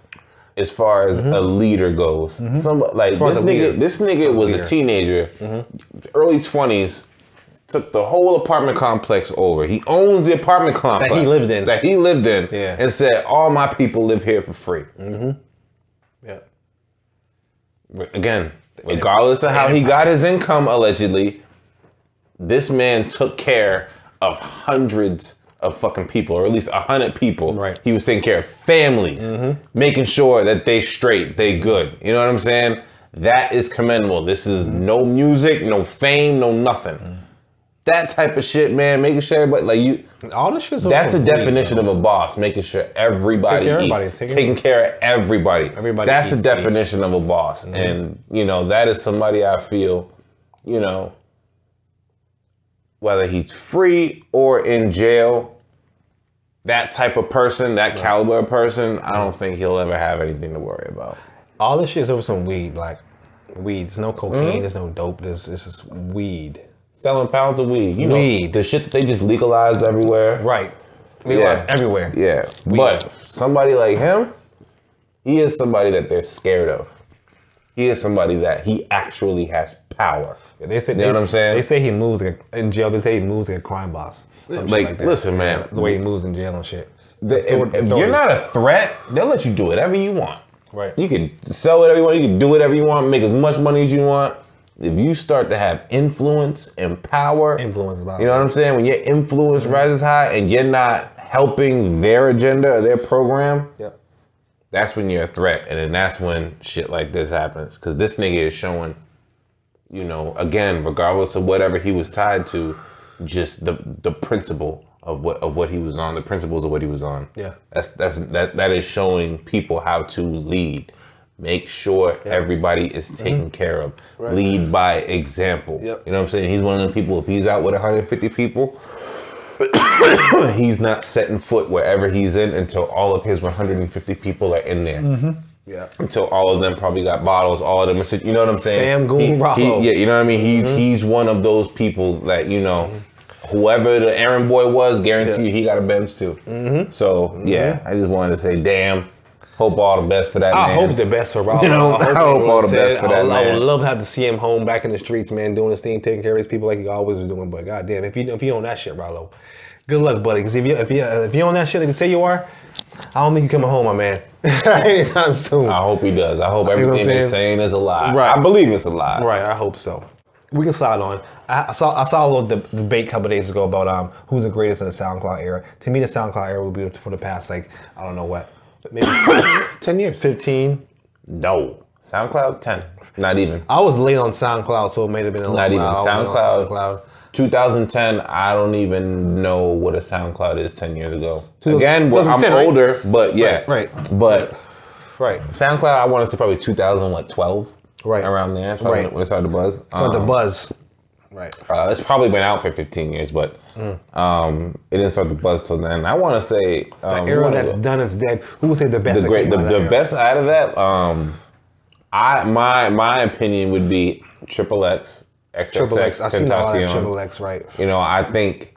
as far as mm-hmm. a leader goes. Mm-hmm. Some like this leader. nigga, this nigga was a teenager, mm-hmm. early twenties. Took the whole apartment complex over. He owns the apartment complex that he lived in. That he lived in, Yeah. and said, "All my people live here for free." Yeah. Again, regardless of how he got his income allegedly, this man took care of hundreds of fucking people, or at least a hundred people. Right. He was taking care of families, mm-hmm. making sure that they straight, they good. You know what I'm saying? That is commendable. This is mm-hmm. no music, no fame, no nothing. Mm-hmm. That type of shit, man, making sure everybody like you All this shit's that's the definition though. of a boss, making sure everybody care eats, everybody, take taking care of everybody. Everybody That's the Mm-hmm. definition of a boss, and you know that is somebody I feel, you know, whether he's free or in jail, that type of person, that caliber of person, I don't think he'll ever have anything to worry about. All this shit is over some weed, like weed. There's no cocaine. Mm-hmm. There's no dope. There's this is weed. Selling pounds of weed, you know, Weed. the shit that they just legalized everywhere. Right. Legalized everywhere. Yeah, Weed. but somebody like him, he is somebody that they're scared of. He is somebody that he actually has power. They say, You know they, what I'm saying? They say he moves like in jail. They say he moves like a crime boss. Like, that. listen, man. the way he moves in jail and shit. The- if, if you're not a threat, they'll let you do whatever you want. Right. You can sell whatever you want. You can do whatever you want. Make as much money as you want. If you start to have influence and power, Influence you know what I'm saying? When your influence mm-hmm. rises high and you're not helping their agenda or their program, Yep. that's when you're a threat, and then that's when shit like this happens. Because this nigga is showing, you know, again, regardless of whatever he was tied to, just the the principle of what of what he was on, the principles of what he was on. Yeah. that's that's that that is showing people how to lead. Make sure everybody is mm-hmm. taken care of. Lead by example. Yep. You know what I'm saying? He's one of the people. If he's out with 150 people, he's not setting foot wherever he's in until all of his 150 people are in there. Mm-hmm. Yeah. Until all of them probably got bottles, all of them are, you know what I'm saying? Damn goon, He- he- yeah, you know what I mean? He's mm-hmm. he's one of those people that you know, whoever the errand boy was, guarantee you he got a Benz too. Mm-hmm. So yeah, mm-hmm. I just wanted to say, damn, hope all the best for that I man. hope the best for Rollo. You know, I hope he all the said- best for that I would- I would love to have to see him home back in the streets, man, doing his thing, taking care of his people like he always was doing. But goddamn, if you if you on that shit, Rollo, good luck, buddy. Because if you if you if you on that shit like you say you are, I don't think you coming home, my man, anytime soon. I hope he does. I hope You know everything they're saying? is a lie. Right. I believe it's a lie. Right, I hope so. We can slide on. I, saw I saw a little deb- debate a couple days ago about um who's the greatest in the SoundCloud era. To me, the SoundCloud era would be for the past like I don't know what, maybe 10 years. fifteen. No. SoundCloud 10. Not even. I was late on SoundCloud, so it may have been a little Not even. while. I was late on SoundCloud. 2010, I don't even know what a SoundCloud is 10 years ago. Again, well, I'm 2010, right? older, but yeah. Right, right. But Right. SoundCloud, I want to say probably 2012. Right. Around there. Right. when it started to buzz. The Um, buzz. Right. uh, it's probably been out for 15 years, but Mm. um, it didn't start to buzz till then. I want to say um, era what- that's done, it's dead. Who would say the best? the great, the, the best out of that. Um, I my my opinion would be Triple X, Triple X. XXX, I've seen a lot of Tentacion. Triple X. Right. You know, I think,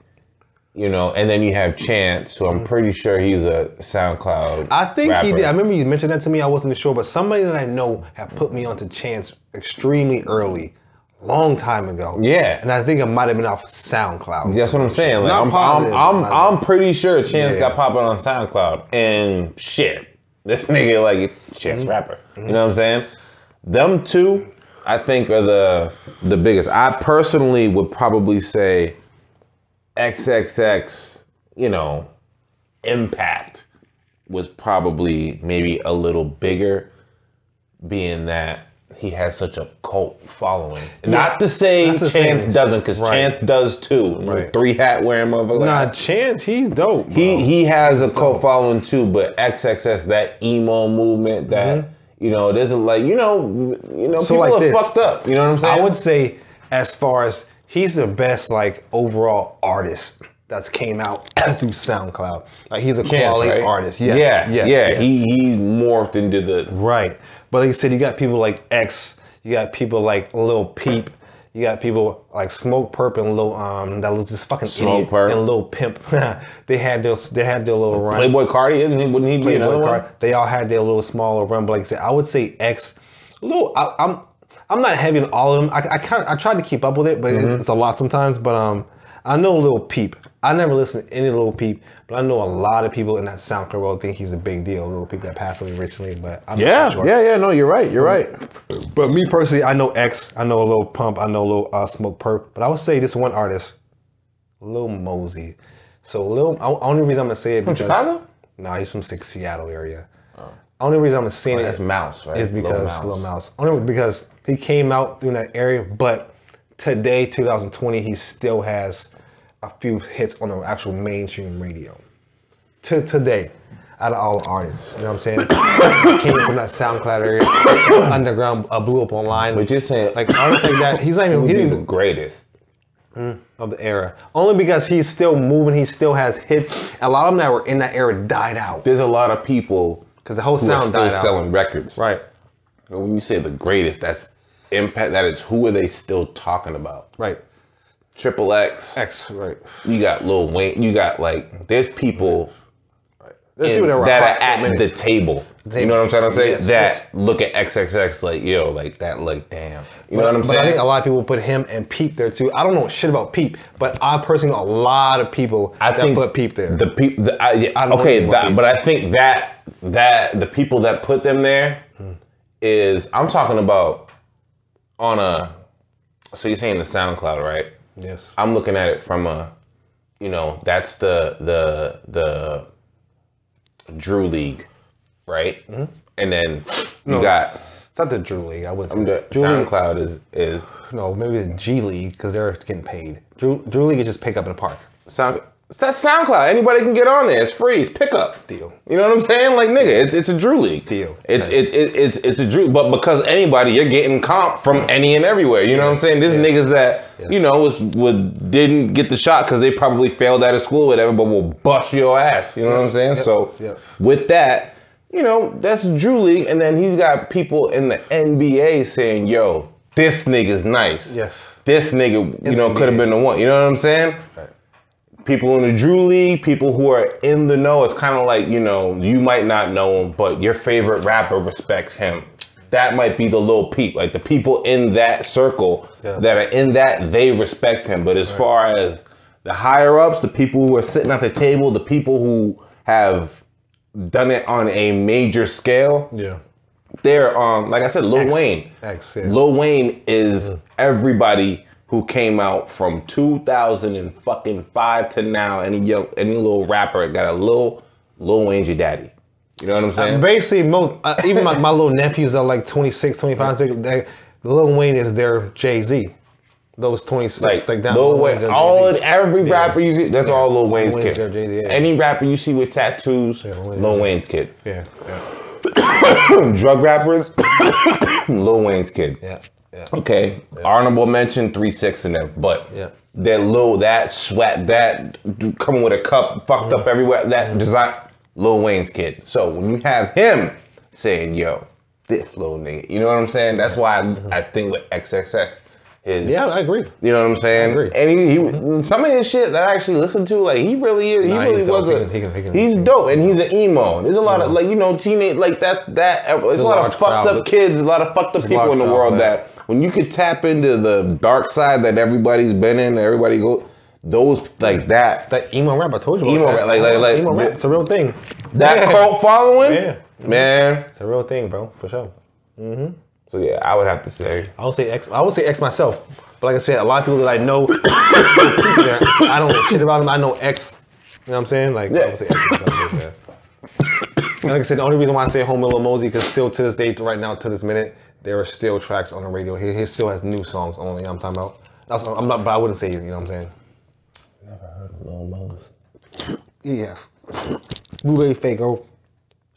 you know, and then you have Chance, who I'm pretty sure he's a SoundCloud. I think he did. I remember you mentioned that to me. I wasn't sure, but somebody that I know had put me onto Chance extremely early, long time ago. Yeah. and I think it might have been off SoundCloud. That's what I'm saying. Like, I'm, positive, I'm, I'm, but might have I'm pretty sure Chance Yeah. got popping on SoundCloud. And shit, this nigga, like, Chance Mm-hmm. rapper. You know what I'm saying? Them two, I think, are the the biggest. I personally would probably say XXX, you know, impact was probably maybe a little bigger, being that he has such a cult following. Not to say Chance thing. doesn't, because Right. Chance does too. Right. Three hat wearing motherfucker. Nah, Chance, he's dope. he bro. he has a cult following too, but XXS that emo movement that mm-hmm. You know it isn't like you know you know. So people like are this. fucked up. You know what I'm saying? I would say, as far as he's the best like overall artist that's came out through SoundCloud. Like he's a Chance, quality right? artist. Yes, yeah, yes, yeah. yes. He he morphed into the Right. But like I said, you got people like X, you got people like Lil Peep, you got people like Smokepurpp and Lil um that was just fucking Smoke idiot Perp. and Lil Pimp. they had their they had their little run. Playboi Carti. Isn't he? Wouldn't he be another Playboy one? They all had their little smaller run, but like I said, I would say X. Little, I, I'm I'm not heavy on all of them. I, I kind I tried to keep up with it, but Mm-hmm. it's, it's a lot sometimes. But um, I know Lil Peep. I never listened to any Lil Peep, but I know a lot of people in that SoundCloud world think he's a big deal. Lil Peep that passed away recently, but I'm Yeah, not sure. yeah, yeah. No, you're right. You're right. But me personally, I know X, I know a little Pump, I know a little uh, Smokepurpp. But I would say this one artist, Lil Mosey. So Lil, only reason I'm gonna say it From because Chicago? nah, he's from six Seattle area. Only reason I'm gonna say Oh, it that's Mouse, right? is Lil because Mouse. Lil Mouse. Only because he came out through that area, but today, 2020, he still has a few hits on the actual mainstream radio. To today, out of all artists, you know what I'm saying? came from that SoundCloud area, underground, uh, blew up online. But you're saying like artists like that, he's not even would he be the greatest. of the era. Only because he's still moving, he still has hits. A lot of them that were in that era died out There's a lot of people because the whole who are sound still died out. selling records. Right, when you say the greatest, that's impact. That is who are they still talking about? right. Triple X. X, right. You got Lil Wayne. You got like there's people Right. There's in- people that that are at the table. You know what I'm trying to say? Yes, that yes. look at XXX like yo, like that, like damn. You know what I'm saying? but saying? I think a lot of people put him and Peep there too. I don't know shit about Peep, but I personally know a lot of people I that think put Peep there. The people, the, I, yeah, I don't know okay, that, but I think that that the people that put them there is I'm talking about on a. So you're saying the SoundCloud, right? Yes. I'm looking at it from a, you know, that's the the the Drew League, right? Mm-hmm. And then you got It's not the Drew League. I wouldn't say the. Drew League, SoundCloud is is no, maybe the G League because they're getting paid. Drew Drew League is just pick up in the park. Sound. It's that SoundCloud. Anybody can get on there. It's free. It's pickup. Deal. You know what I'm saying? Like nigga, it's, it's a Drew League. Deal. It, it, it, it's it's a Drew, but because anybody, you're getting comp from any and everywhere. You know what I'm saying? There's Yeah. niggas that Yeah. you know was would didn't get the shot because they probably failed out of school, or whatever, but will bust your ass. You know what I'm saying? Yep. So Yep. with that, you know that's Drew League, and then he's got people in the NBA saying, "Yo, this nigga's nice. This nigga, you know, could have been the one. You know what I'm saying? Right. People in the Drew League, people who are in the know. It's kind of like, you know, you might not know him, but your favorite rapper respects him. That might be the little peep. Like the people in that circle Yeah. that are in that, they respect him. But as far as the higher ups, the people who are sitting at the table, the people who have done it on a major scale, Yeah. they're um like I said, Lil X. Wayne. X, yeah. Lil Wayne is everybody who came out from 2005 to now. Any young, any little rapper got a little Lil Wayne's daddy. You know what I'm saying? Basically, most, uh, even my, my little nephews are like 26, 25. They, Lil Wayne is their Jay Z. Those 26, like, like, that. Lil Wayne, all every Yeah. rapper you see, that's all Lil Wayne's Wayne's kid. Jay-Z, yeah. Any rapper you see with tattoos, Lil Wayne's Lil Wayne's kid. Yeah, yeah, Drug rappers, Lil Wayne's kid. yeah, yeah. Okay, honorable mention, three six in there, but Yeah. that little that sweat that coming with a cup fucked Mm-hmm. up everywhere that design Lil Wayne's kid. So when you have him saying, "Yo, this little nigga," you know what I'm saying? That's why I, I think with XXX is Mm-hmm. Yeah, I agree. You know what I'm saying? agree. And he, he some of his shit that I actually listened to, like he really is. Nah, he really dope. was He can- he can- he can he's dope, and he's an emo. There's a lot of like you know teenage like that that. There's a lot of fucked crowd. up kids, a lot of fucked up It's people in the world that when you could tap into the dark side that everybody's been in, everybody go those like that That emo rap, I told you about Emo that. rap, like- like- like- emo rap. It's a real thing. that Yeah. cult following, Yeah. man. It's a real thing, bro, for sure. Mm-hmm. So yeah, I would have to say I would say X. I would say X myself, but like I said, a lot of people that I know, I don't know shit about them. I know X. You know what I'm saying? Like I Yeah. would say X myself. yeah. And like I said, the only reason why I say Home Little Mosey because still to this day, right now to this minute, there are still tracks on the radio. He, he still has new songs only. You know what I'm talking about? That's, I'm not, but I wouldn't say you know what I'm saying. Never heard of Lil Mos. Yeah. Blueberry Faygo.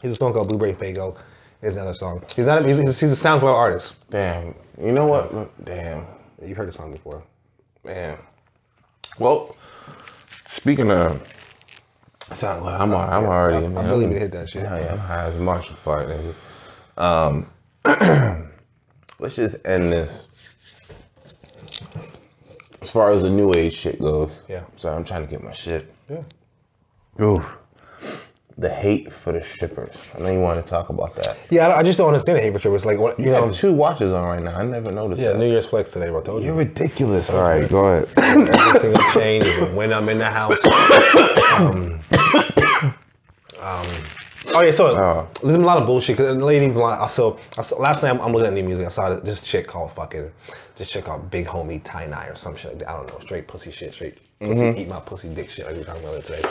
He's a song called Blueberry Faygo. Here's another song. He's not. He's, he's a SoundCloud artist. Damn, you know what? Damn, You heard the song before. man. Well, speaking of SoundCloud, I'm al- I'm already. I, I man, I'm- need hit that shit. Hell yeah, I'm high as a marshal fart, nigga. Um, let's just end this. As far as the new age shit goes, Yeah. Sorry, I'm trying to get my shit. Yeah. Oof. The hate for the strippers. I know you want to talk about that. Yeah, I, I just don't understand the hate for trippers. Like, what, you You know, have two watches on right now. I never noticed yeah, that. New Year's flex today, bro. I told You're you. ridiculous. All right, go ahead. Every single change when I'm in the house. Um, um, Oh yeah, so Oh. there's been a lot of bullshit. Cause the ladies, a lot. I saw, I saw last night. I'm, I'm looking at new music. I saw this chick called fucking, this chick called Big Homie Tie Nye or some shit. Like that. I don't know, straight pussy shit, straight pussy Mm-hmm. eat my pussy dick shit. Like we talking about today.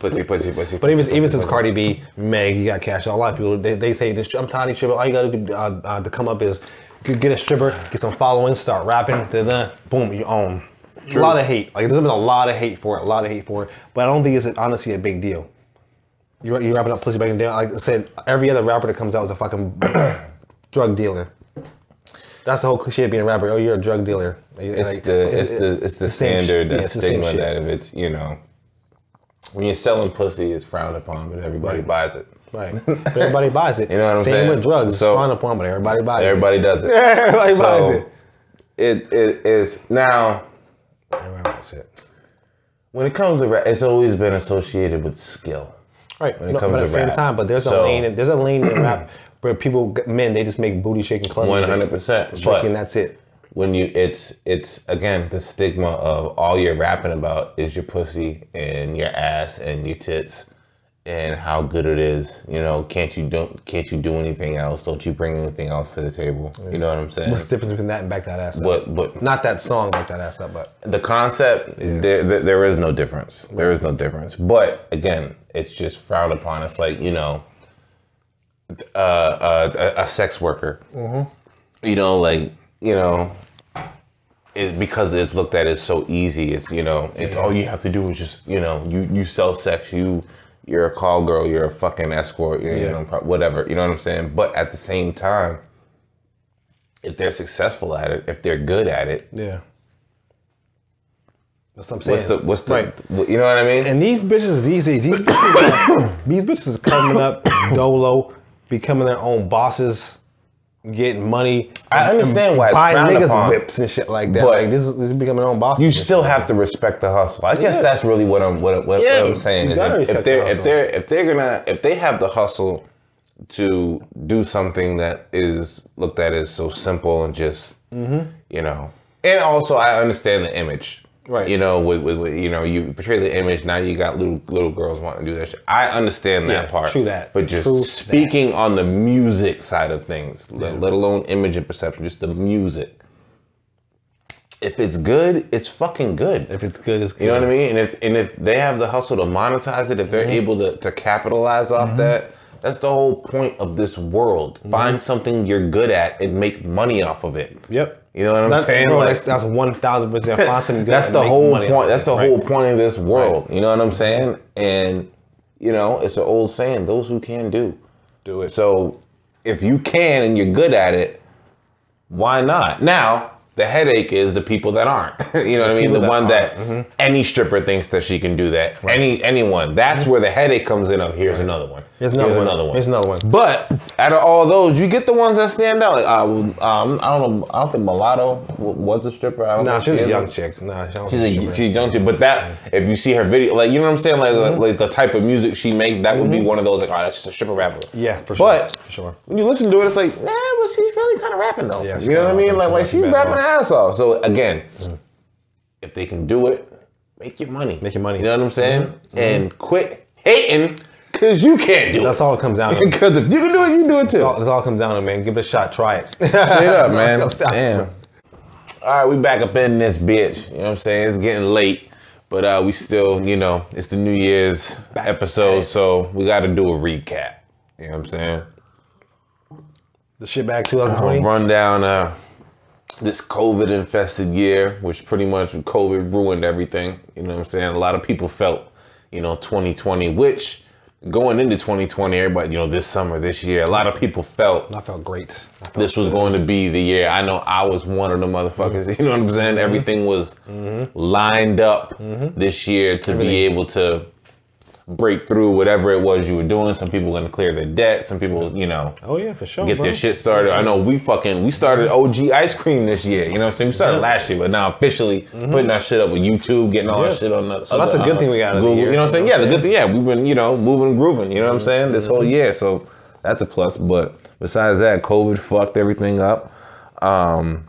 Pussy, pussy, pussy. But even pussy, even pussy, since pussy. Cardi B, Meg, you got cash. A lot of people they, they say this. I'm tired of tripping. All you gotta do uh, uh, to come up is get a stripper, get some following, start rapping. Da-da, boom, you own. A lot of hate. Like there's been a lot of hate for it. A lot of hate for it. But I don't think it's honestly a big deal. You you rapping up pussy back in the day. Like I said, every other rapper that comes out is a fucking drug dealer. That's the whole cliche of being a rapper. Oh, you're a drug dealer. It's the it's, the it's the same standard. Yeah, it's the stigma that if it's you know when you're selling pussy it's frowned upon, but everybody buys it. Right. But everybody buys it. You know what I'm Same saying? with drugs. It's frowned upon, but everybody buys it. Everybody does it. Everybody buys it. it it is now it. when it comes to rap, it's always been associated with skill. Right. When it No, comes but at the same rap. time, but there's a lane. in- There's a lane in rap where people, men, they just make booty shaking club. Hundred percent. And that's it. when you it's it's again the stigma of all you're rapping about is your pussy and your ass and your tits and how good it is. You know, can't you don't can't you do anything else? Don't you bring anything else to the table? You know what I'm saying? What's the difference between that and back that ass up? But but Not that song, back that ass up, but the concept there, there there is no difference. There is no difference. But again, it's just frowned upon. It's like you know, uh, uh, a, a sex worker. You know, like you know, it, because it's looked at as so easy. It's you know, it's all you have to do is just you know, you you sell sex. You you're a call girl. You're a fucking escort. You're, you know, whatever. You know what I'm saying? But at the same time. If they're successful at it, if they're good at it, yeah. That's what I'm saying. What's the what's the Right. you know what I mean? And these bitches these days, these bitches, these bitches are coming up dolo, becoming their own bosses, getting money. I understand why it's buying niggas upon. whips and shit like that. But like this is, this is becoming their own bosses. you still have that. to respect the hustle. I guess Yeah. that's really what I'm what, what, Yeah, what I'm saying is if, if they're the if they're if they're gonna if they have the hustle to do something that is looked at as so simple and just mm-hmm. you know, and also I understand the image. Right. You know, with, with, with you know, you portray the image. Now you got little little girls wanting to do that shit. I understand that Yeah, part. true that. But just True speaking on the music side of things, let, let alone image and perception, just the music. If it's good, it's fucking good. If it's good, it's good. You know what I mean? And if and if they have the hustle to monetize it, if they're Mm-hmm. able to, to capitalize off that, that's the whole point of this world. Mm-hmm. Find something you're good at and make money off of it. Yep. You know what I'm That's, saying? bro, Like- that's, that's one thousand percent. Find something good that's the whole point. That's it, the right? whole point of this world. Right. You know what I'm saying? And you know, it's an old saying: those who can do, Do it. So if you can and you're good at it, why not? Now the headache is the people that aren't. you know what I mean? The that one that aren't. Mm-hmm. any stripper thinks that she can do that. Any anyone. That's where the headache comes in. Of here's another one. Here's another, one. another one. Here's another one. But out of all those, you get the ones that stand out. Like, uh, um, I don't know. I don't think Mulatto was a stripper. I don't Nah, she's she a young chick. Nah, she She's a she's young too, but that if you see her video, like you know what I'm saying, like Mm-hmm. like the type of music she makes, that would be one of those like, oh, that's just a stripper rapper. Yeah, for sure. But for sure. when you listen to it, it's like, nah, she's really kind of rapping though. Yeah, you know what I mean? Like like She's she's not too bad rapping her ass off. So again, if they can do it, make your money. Make your money. You know what I'm saying? Mm-hmm. And quit hating because you can't do That's it. That's all it comes down to. Because if you can do it, you do it too. That's all, that's all it comes down to, man. Give it a shot. Try it. Straight up, man. Damn. All right, we back up in this bitch. You know what I'm saying? It's getting late, but uh, we still, you know, it's the New Year's Back episode, it. so we got to do a recap. You know what I'm saying? The shit back I'll 2020. run down uh, this COVID infested year, which pretty much COVID ruined everything. You know what I'm saying? A lot of people felt, you know, 2020, which going into 2020, everybody, you know, this summer, this year, a lot of people felt I felt great. I felt this was going to be the year. I know I was one of the motherfuckers. You know what I'm saying? Mm-hmm. Everything was mm-hmm. lined up mm-hmm. this year to be able to break through whatever it was you were doing. Some people going to clear their debt. Some people, you know, Oh yeah, for sure. get bro. their shit started. I know we fucking we started OG ice cream this year. You know what I'm saying? We started last year, but now officially putting our shit up with YouTube, getting all our shit on the. So that's a good uh, thing we got out of the Google. year. You know what I'm saying? Yeah, the good thing. Yeah, we've been you know moving and grooving. You know what I'm saying? This whole year, so that's a plus. But besides that, COVID fucked everything up. Um,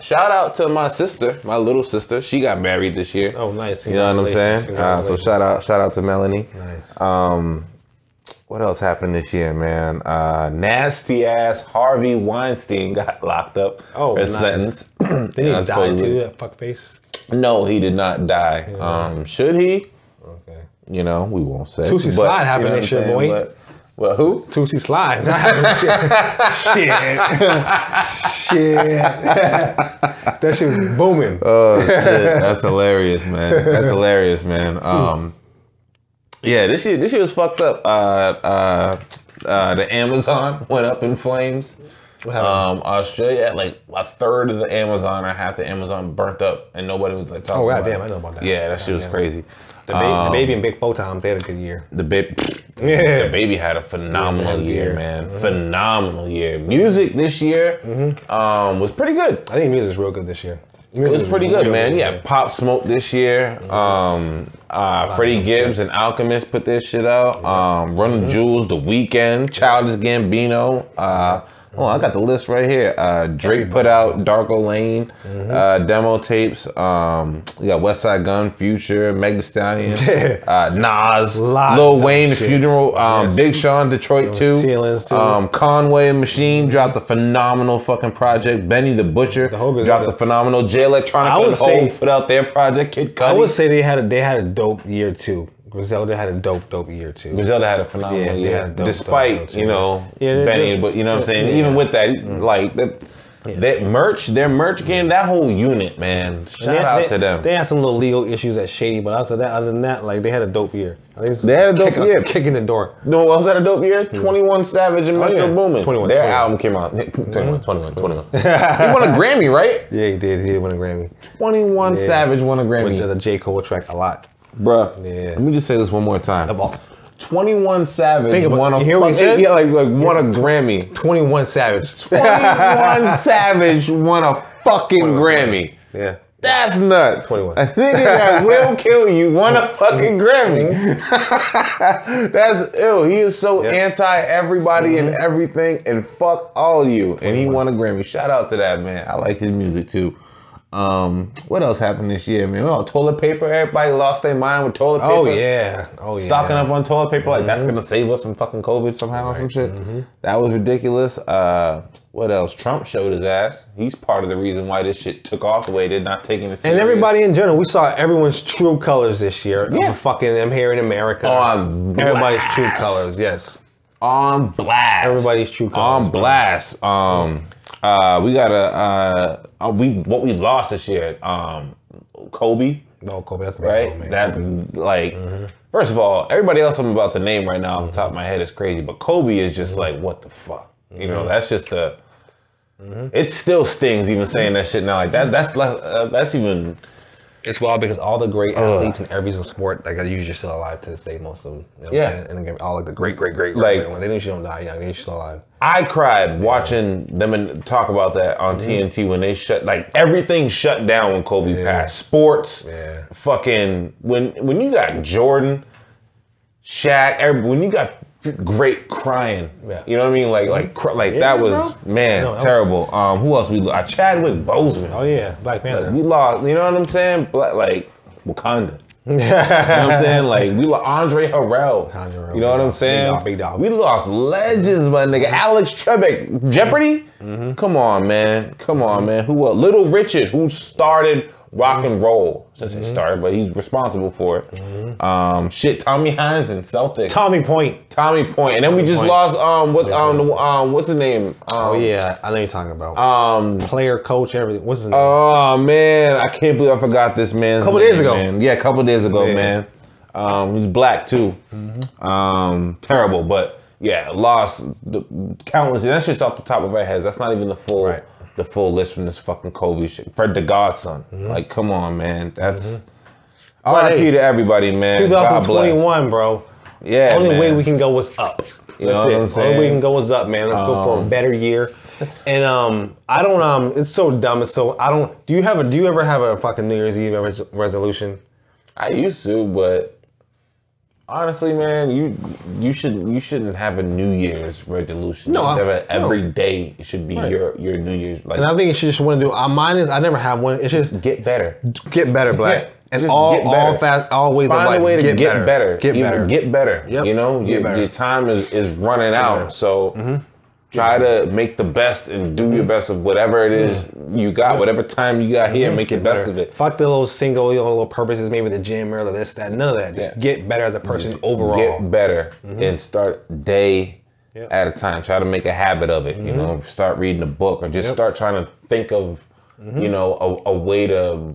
shout out to my sister, my little sister. She got married this year. Oh, nice. You know what I'm saying? Uh, so shout out, shout out to Melanie. Nice. Um, what else happened this year, man? Uh, nasty ass Harvey Weinstein got locked up. Oh, for nice. sentence. Did he die too? That fuck face. No, he did not die. Um, should he? Okay. You know, we won't say. But, Slide you happened know this year, boy. But- Well, who? Tootsie Slide. shit. shit. that shit was booming. Oh shit, that's hilarious, man. That's hilarious, man. Um, yeah, this year this year was fucked up. Uh, uh, uh, the Amazon went up in flames. What happened? Um, Australia like a third of the Amazon or half the Amazon burnt up, and nobody was like talking. About. Oh, about goddamn, it. I know about that. Yeah, that shit was Goddamn. crazy. The, ba- um, the baby and Big Photon, they had a good year. The baby, Yeah. the baby had a phenomenal Yeah, year, year. man. Phenomenal year. Music this year um, was pretty good. I think music's real good this year. It was pretty good, man. Yeah, Pop Smoke this year. Um, uh, Freddie Gibbs and Alchemist put this shit out. Um, Run the Jewels, The Weeknd, Childish Gambino. Uh, oh, I got the list right here. Uh, Drake put out Dark Lane uh, demo tapes. Um, we got Westside Gunn, Future, Meg Thee Stallion, uh, Nas, Lil Wayne, shit. Funeral, um, Yes. Big Sean, Detroit too. Too. Um, Conway and Machine dropped a phenomenal fucking project. Benny the Butcher Hogan's dropped a phenomenal. Jay Electronica I would and say- Hov put out their project. Kid Cudi. I would say they had a they had a dope year too. Griselda had a dope dope year too. Griselda had a phenomenal Yeah, year, had a dope, despite dope, dope you know Yeah, Benny, did. but you know what I'm saying. Yeah. Even with that, he's like that, that merch, their merch game, that whole unit, man. Shout They- out they- to them. They had some little legal issues at Shady, but after that, other than that, like they had a dope year. They had a dope kicking, year. kicking the door. No, what was that a dope year? Hmm. 21 Savage and oh, Metro Oh, yeah. Boomin. 21, Their 21. album came out. 21, 21, 21. he won a Grammy, right? Yeah, he did. He did win a Grammy. 21 Yeah. Savage won a Went Grammy. to the J Cole track a lot. Bruh, Yeah. let me just say this one more time. 21 Savage Think about- won a you hear what he said? yeah, like like won a Grammy. 21 Savage. 21 Savage won a fucking Grammy. Yeah. That's nuts. 21. A nigga that will kill you won a fucking mm-hmm. Grammy. Mm-hmm. That's ill. He is so Yeah. anti everybody and mm-hmm. everything and fuck all of you. And he won a Grammy. Shout out to that man. I like his music too. Um, what else happened this year, man? Oh, toilet paper. Everybody lost their mind with toilet paper. Oh yeah. Oh yeah. Stocking up on toilet paper, like that's gonna save us from fucking COVID somehow or some shit. That was ridiculous. Uh, what else? Trump showed his ass. He's part of the reason why this shit took off the way it did, not taking it serious. And everybody in general, we saw everyone's true colors this year. Yeah. Fucking them here in America. On Everybody's true colors. Yes. on blast. Everybody's true colors, on blast. Um, uh, we got a uh, uh, we what we lost this year. Um, Kobe. No, Kobe. That's right? that like, first of all, everybody else I'm about to name right now off the top of my head is crazy, but Kobe is just like, what the fuck? You know, that's just a. It still stings even saying that shit now. Like that. That's uh, that's even. It's wild because all the great uh. athletes in every single sport, like are usually still alive to this day. Most of them, you know what Yeah. I'm? And again, all like the great, great, great, Like- great, when they usually don't die young, they're still alive. I cried watching them and talk about that on mm-hmm. TNT when they shut like everything shut down when Kobe Yeah. passed. Sports, Yeah. fucking when when you got Jordan, Shaq, every, when you got great crying, Yeah. you know what I mean? Like like cr- like Yeah, that was bro. man No, terrible. Um, who else we? lo- Uh, Chadwick Boseman. Oh yeah, Black Panther. We lost. You know what I'm saying? Black, like Wakanda. you know what I'm saying? Like we lost Andre Harrell. Andre Harrell, you know what I'm saying? big dog, big dog. We lost legends, my nigga. Alex Trebek, Jeopardy. Mm-hmm. Come on, man. Come on, man. Who else? Little Richard, who started rock and roll. Since Mm-hmm. he started, but he's responsible for it. Um, shit, Tommy Heinsohn Celtics. Tommy Point. Tommy Point, and then we just Point. lost. Um, what? Um, the, um, what's his name? Um, Oh yeah, I know you're talking about. Um, Player, coach, everything. What's his name? Oh man, I can't believe I forgot this man. A couple days ago. man. Yeah, a couple days ago, Yeah. man. Um, he's black too. Um, terrible, but yeah, lost the countless. And that's just off the top of our heads. That's not even the full Right. The full list from this fucking Kobe shit. Fred the Godson. Like, come on, man. That's R.I.P. hey, to everybody, man. God bless. 2021, bro. Yeah, Only man. way we can go is up. You know what it. I'm saying? Only way we can go is up, man. Let's go for a better year. And um, I don't um, it's so dumb. It's so I don't. Do you have a? Do you ever have a fucking New Year's Eve resolution? I used to, but honestly, man, you you should you shouldn't have a New Year's resolution. No, I- it every day. It should be Right. your your New Year's like And I think you should just want to do. Uh, mine is I never have one. It's just get better. get better, black. and Just all, get all better. fast, all ways of Find life. a way to get, better. better. Get better. Get better. Yep. You know, Get your, your time is, is running out. better. So try to make the best and do your mm-hmm. best of whatever it is you got, whatever time you got here, mm-hmm. make the best of it. Fuck the little single, you know, little purposes, maybe the gym or this, that. None of that. Just Yeah. get better as a person overall. Get better mm-hmm. and start day Yeah. at a time. Try to make a habit of it. You know, start reading a book or just Yep. start trying to think of, you know, a, a way to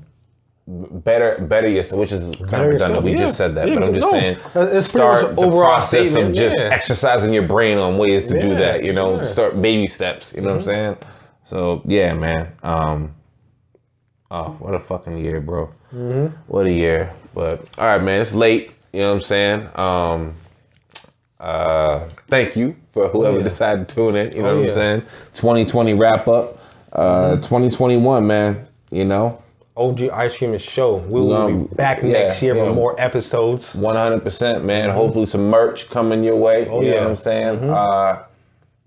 better better yourself, which is kind Better of redundant. We yeah. just said that, Yeah, but I'm just no. saying It's start the overall process statement, of just yeah. exercising your brain on ways to do that. You know, start baby steps. You know what I'm saying? So yeah, man. Um, oh, what a fucking year, bro. What a year. But all right, man. It's late. You know what I'm saying? Um, uh, thank you for whoever yeah. decided to tune in. You know Oh, what. I'm saying? 2020 wrap up. Uh, 2021, man. You know, OG Ice Cream and Show. We will Um, be back yeah, next year yeah. for more episodes. 100%, man. Hopefully, some merch coming your way. Oh, you know yeah. what I'm saying? Uh,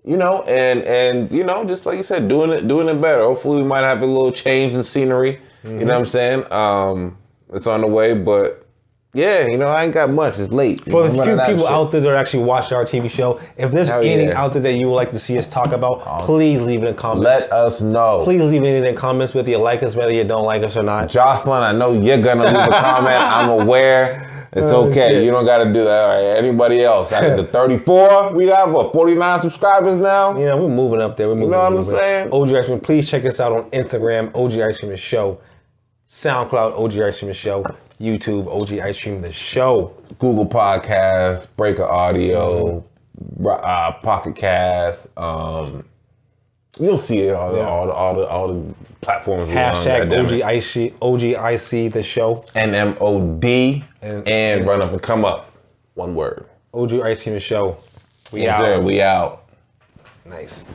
you know, and and you know, just like you said, doing it doing it better. Hopefully, we might have a little change in scenery. You know what I'm saying? Um, it's on the way, but yeah, you know, I ain't got much. It's late. For the few running out people out there that actually watch our TV show, if there's Hell anything yeah. out there that you would like to see us talk about, oh. please leave it in comments. let us know. please leave anything in the comments whether you like us, whether you don't like us or not. Jocelyn, I know you're gonna leave a comment. I'm aware. It's Oh, okay. shit. You don't got to do that. All right. Anybody else? Out of the 34, we got what 49 subscribers now. Yeah, we're moving up there. We're moving You know what I'm saying? OG Ice Cream, please check us out on Instagram, OG Ice Cream The Show, SoundCloud, OG Ice Cream The Show, YouTube, OG Ice Cream The Show. Google Podcasts, Breaker Audio, uh, Pocket Cast. Um, you'll see it all the, all the all the all the platforms. we're on, Hashtag goddammit. OG Ice OG IC The Show. NMOD And- and, run up and come up. One word. OG Ice Cream The Show. We Yes, out. sir. We out. Nice.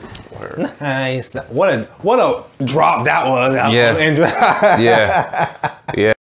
Nice. What a what a drop that was. Yeah. Andrew. Yeah.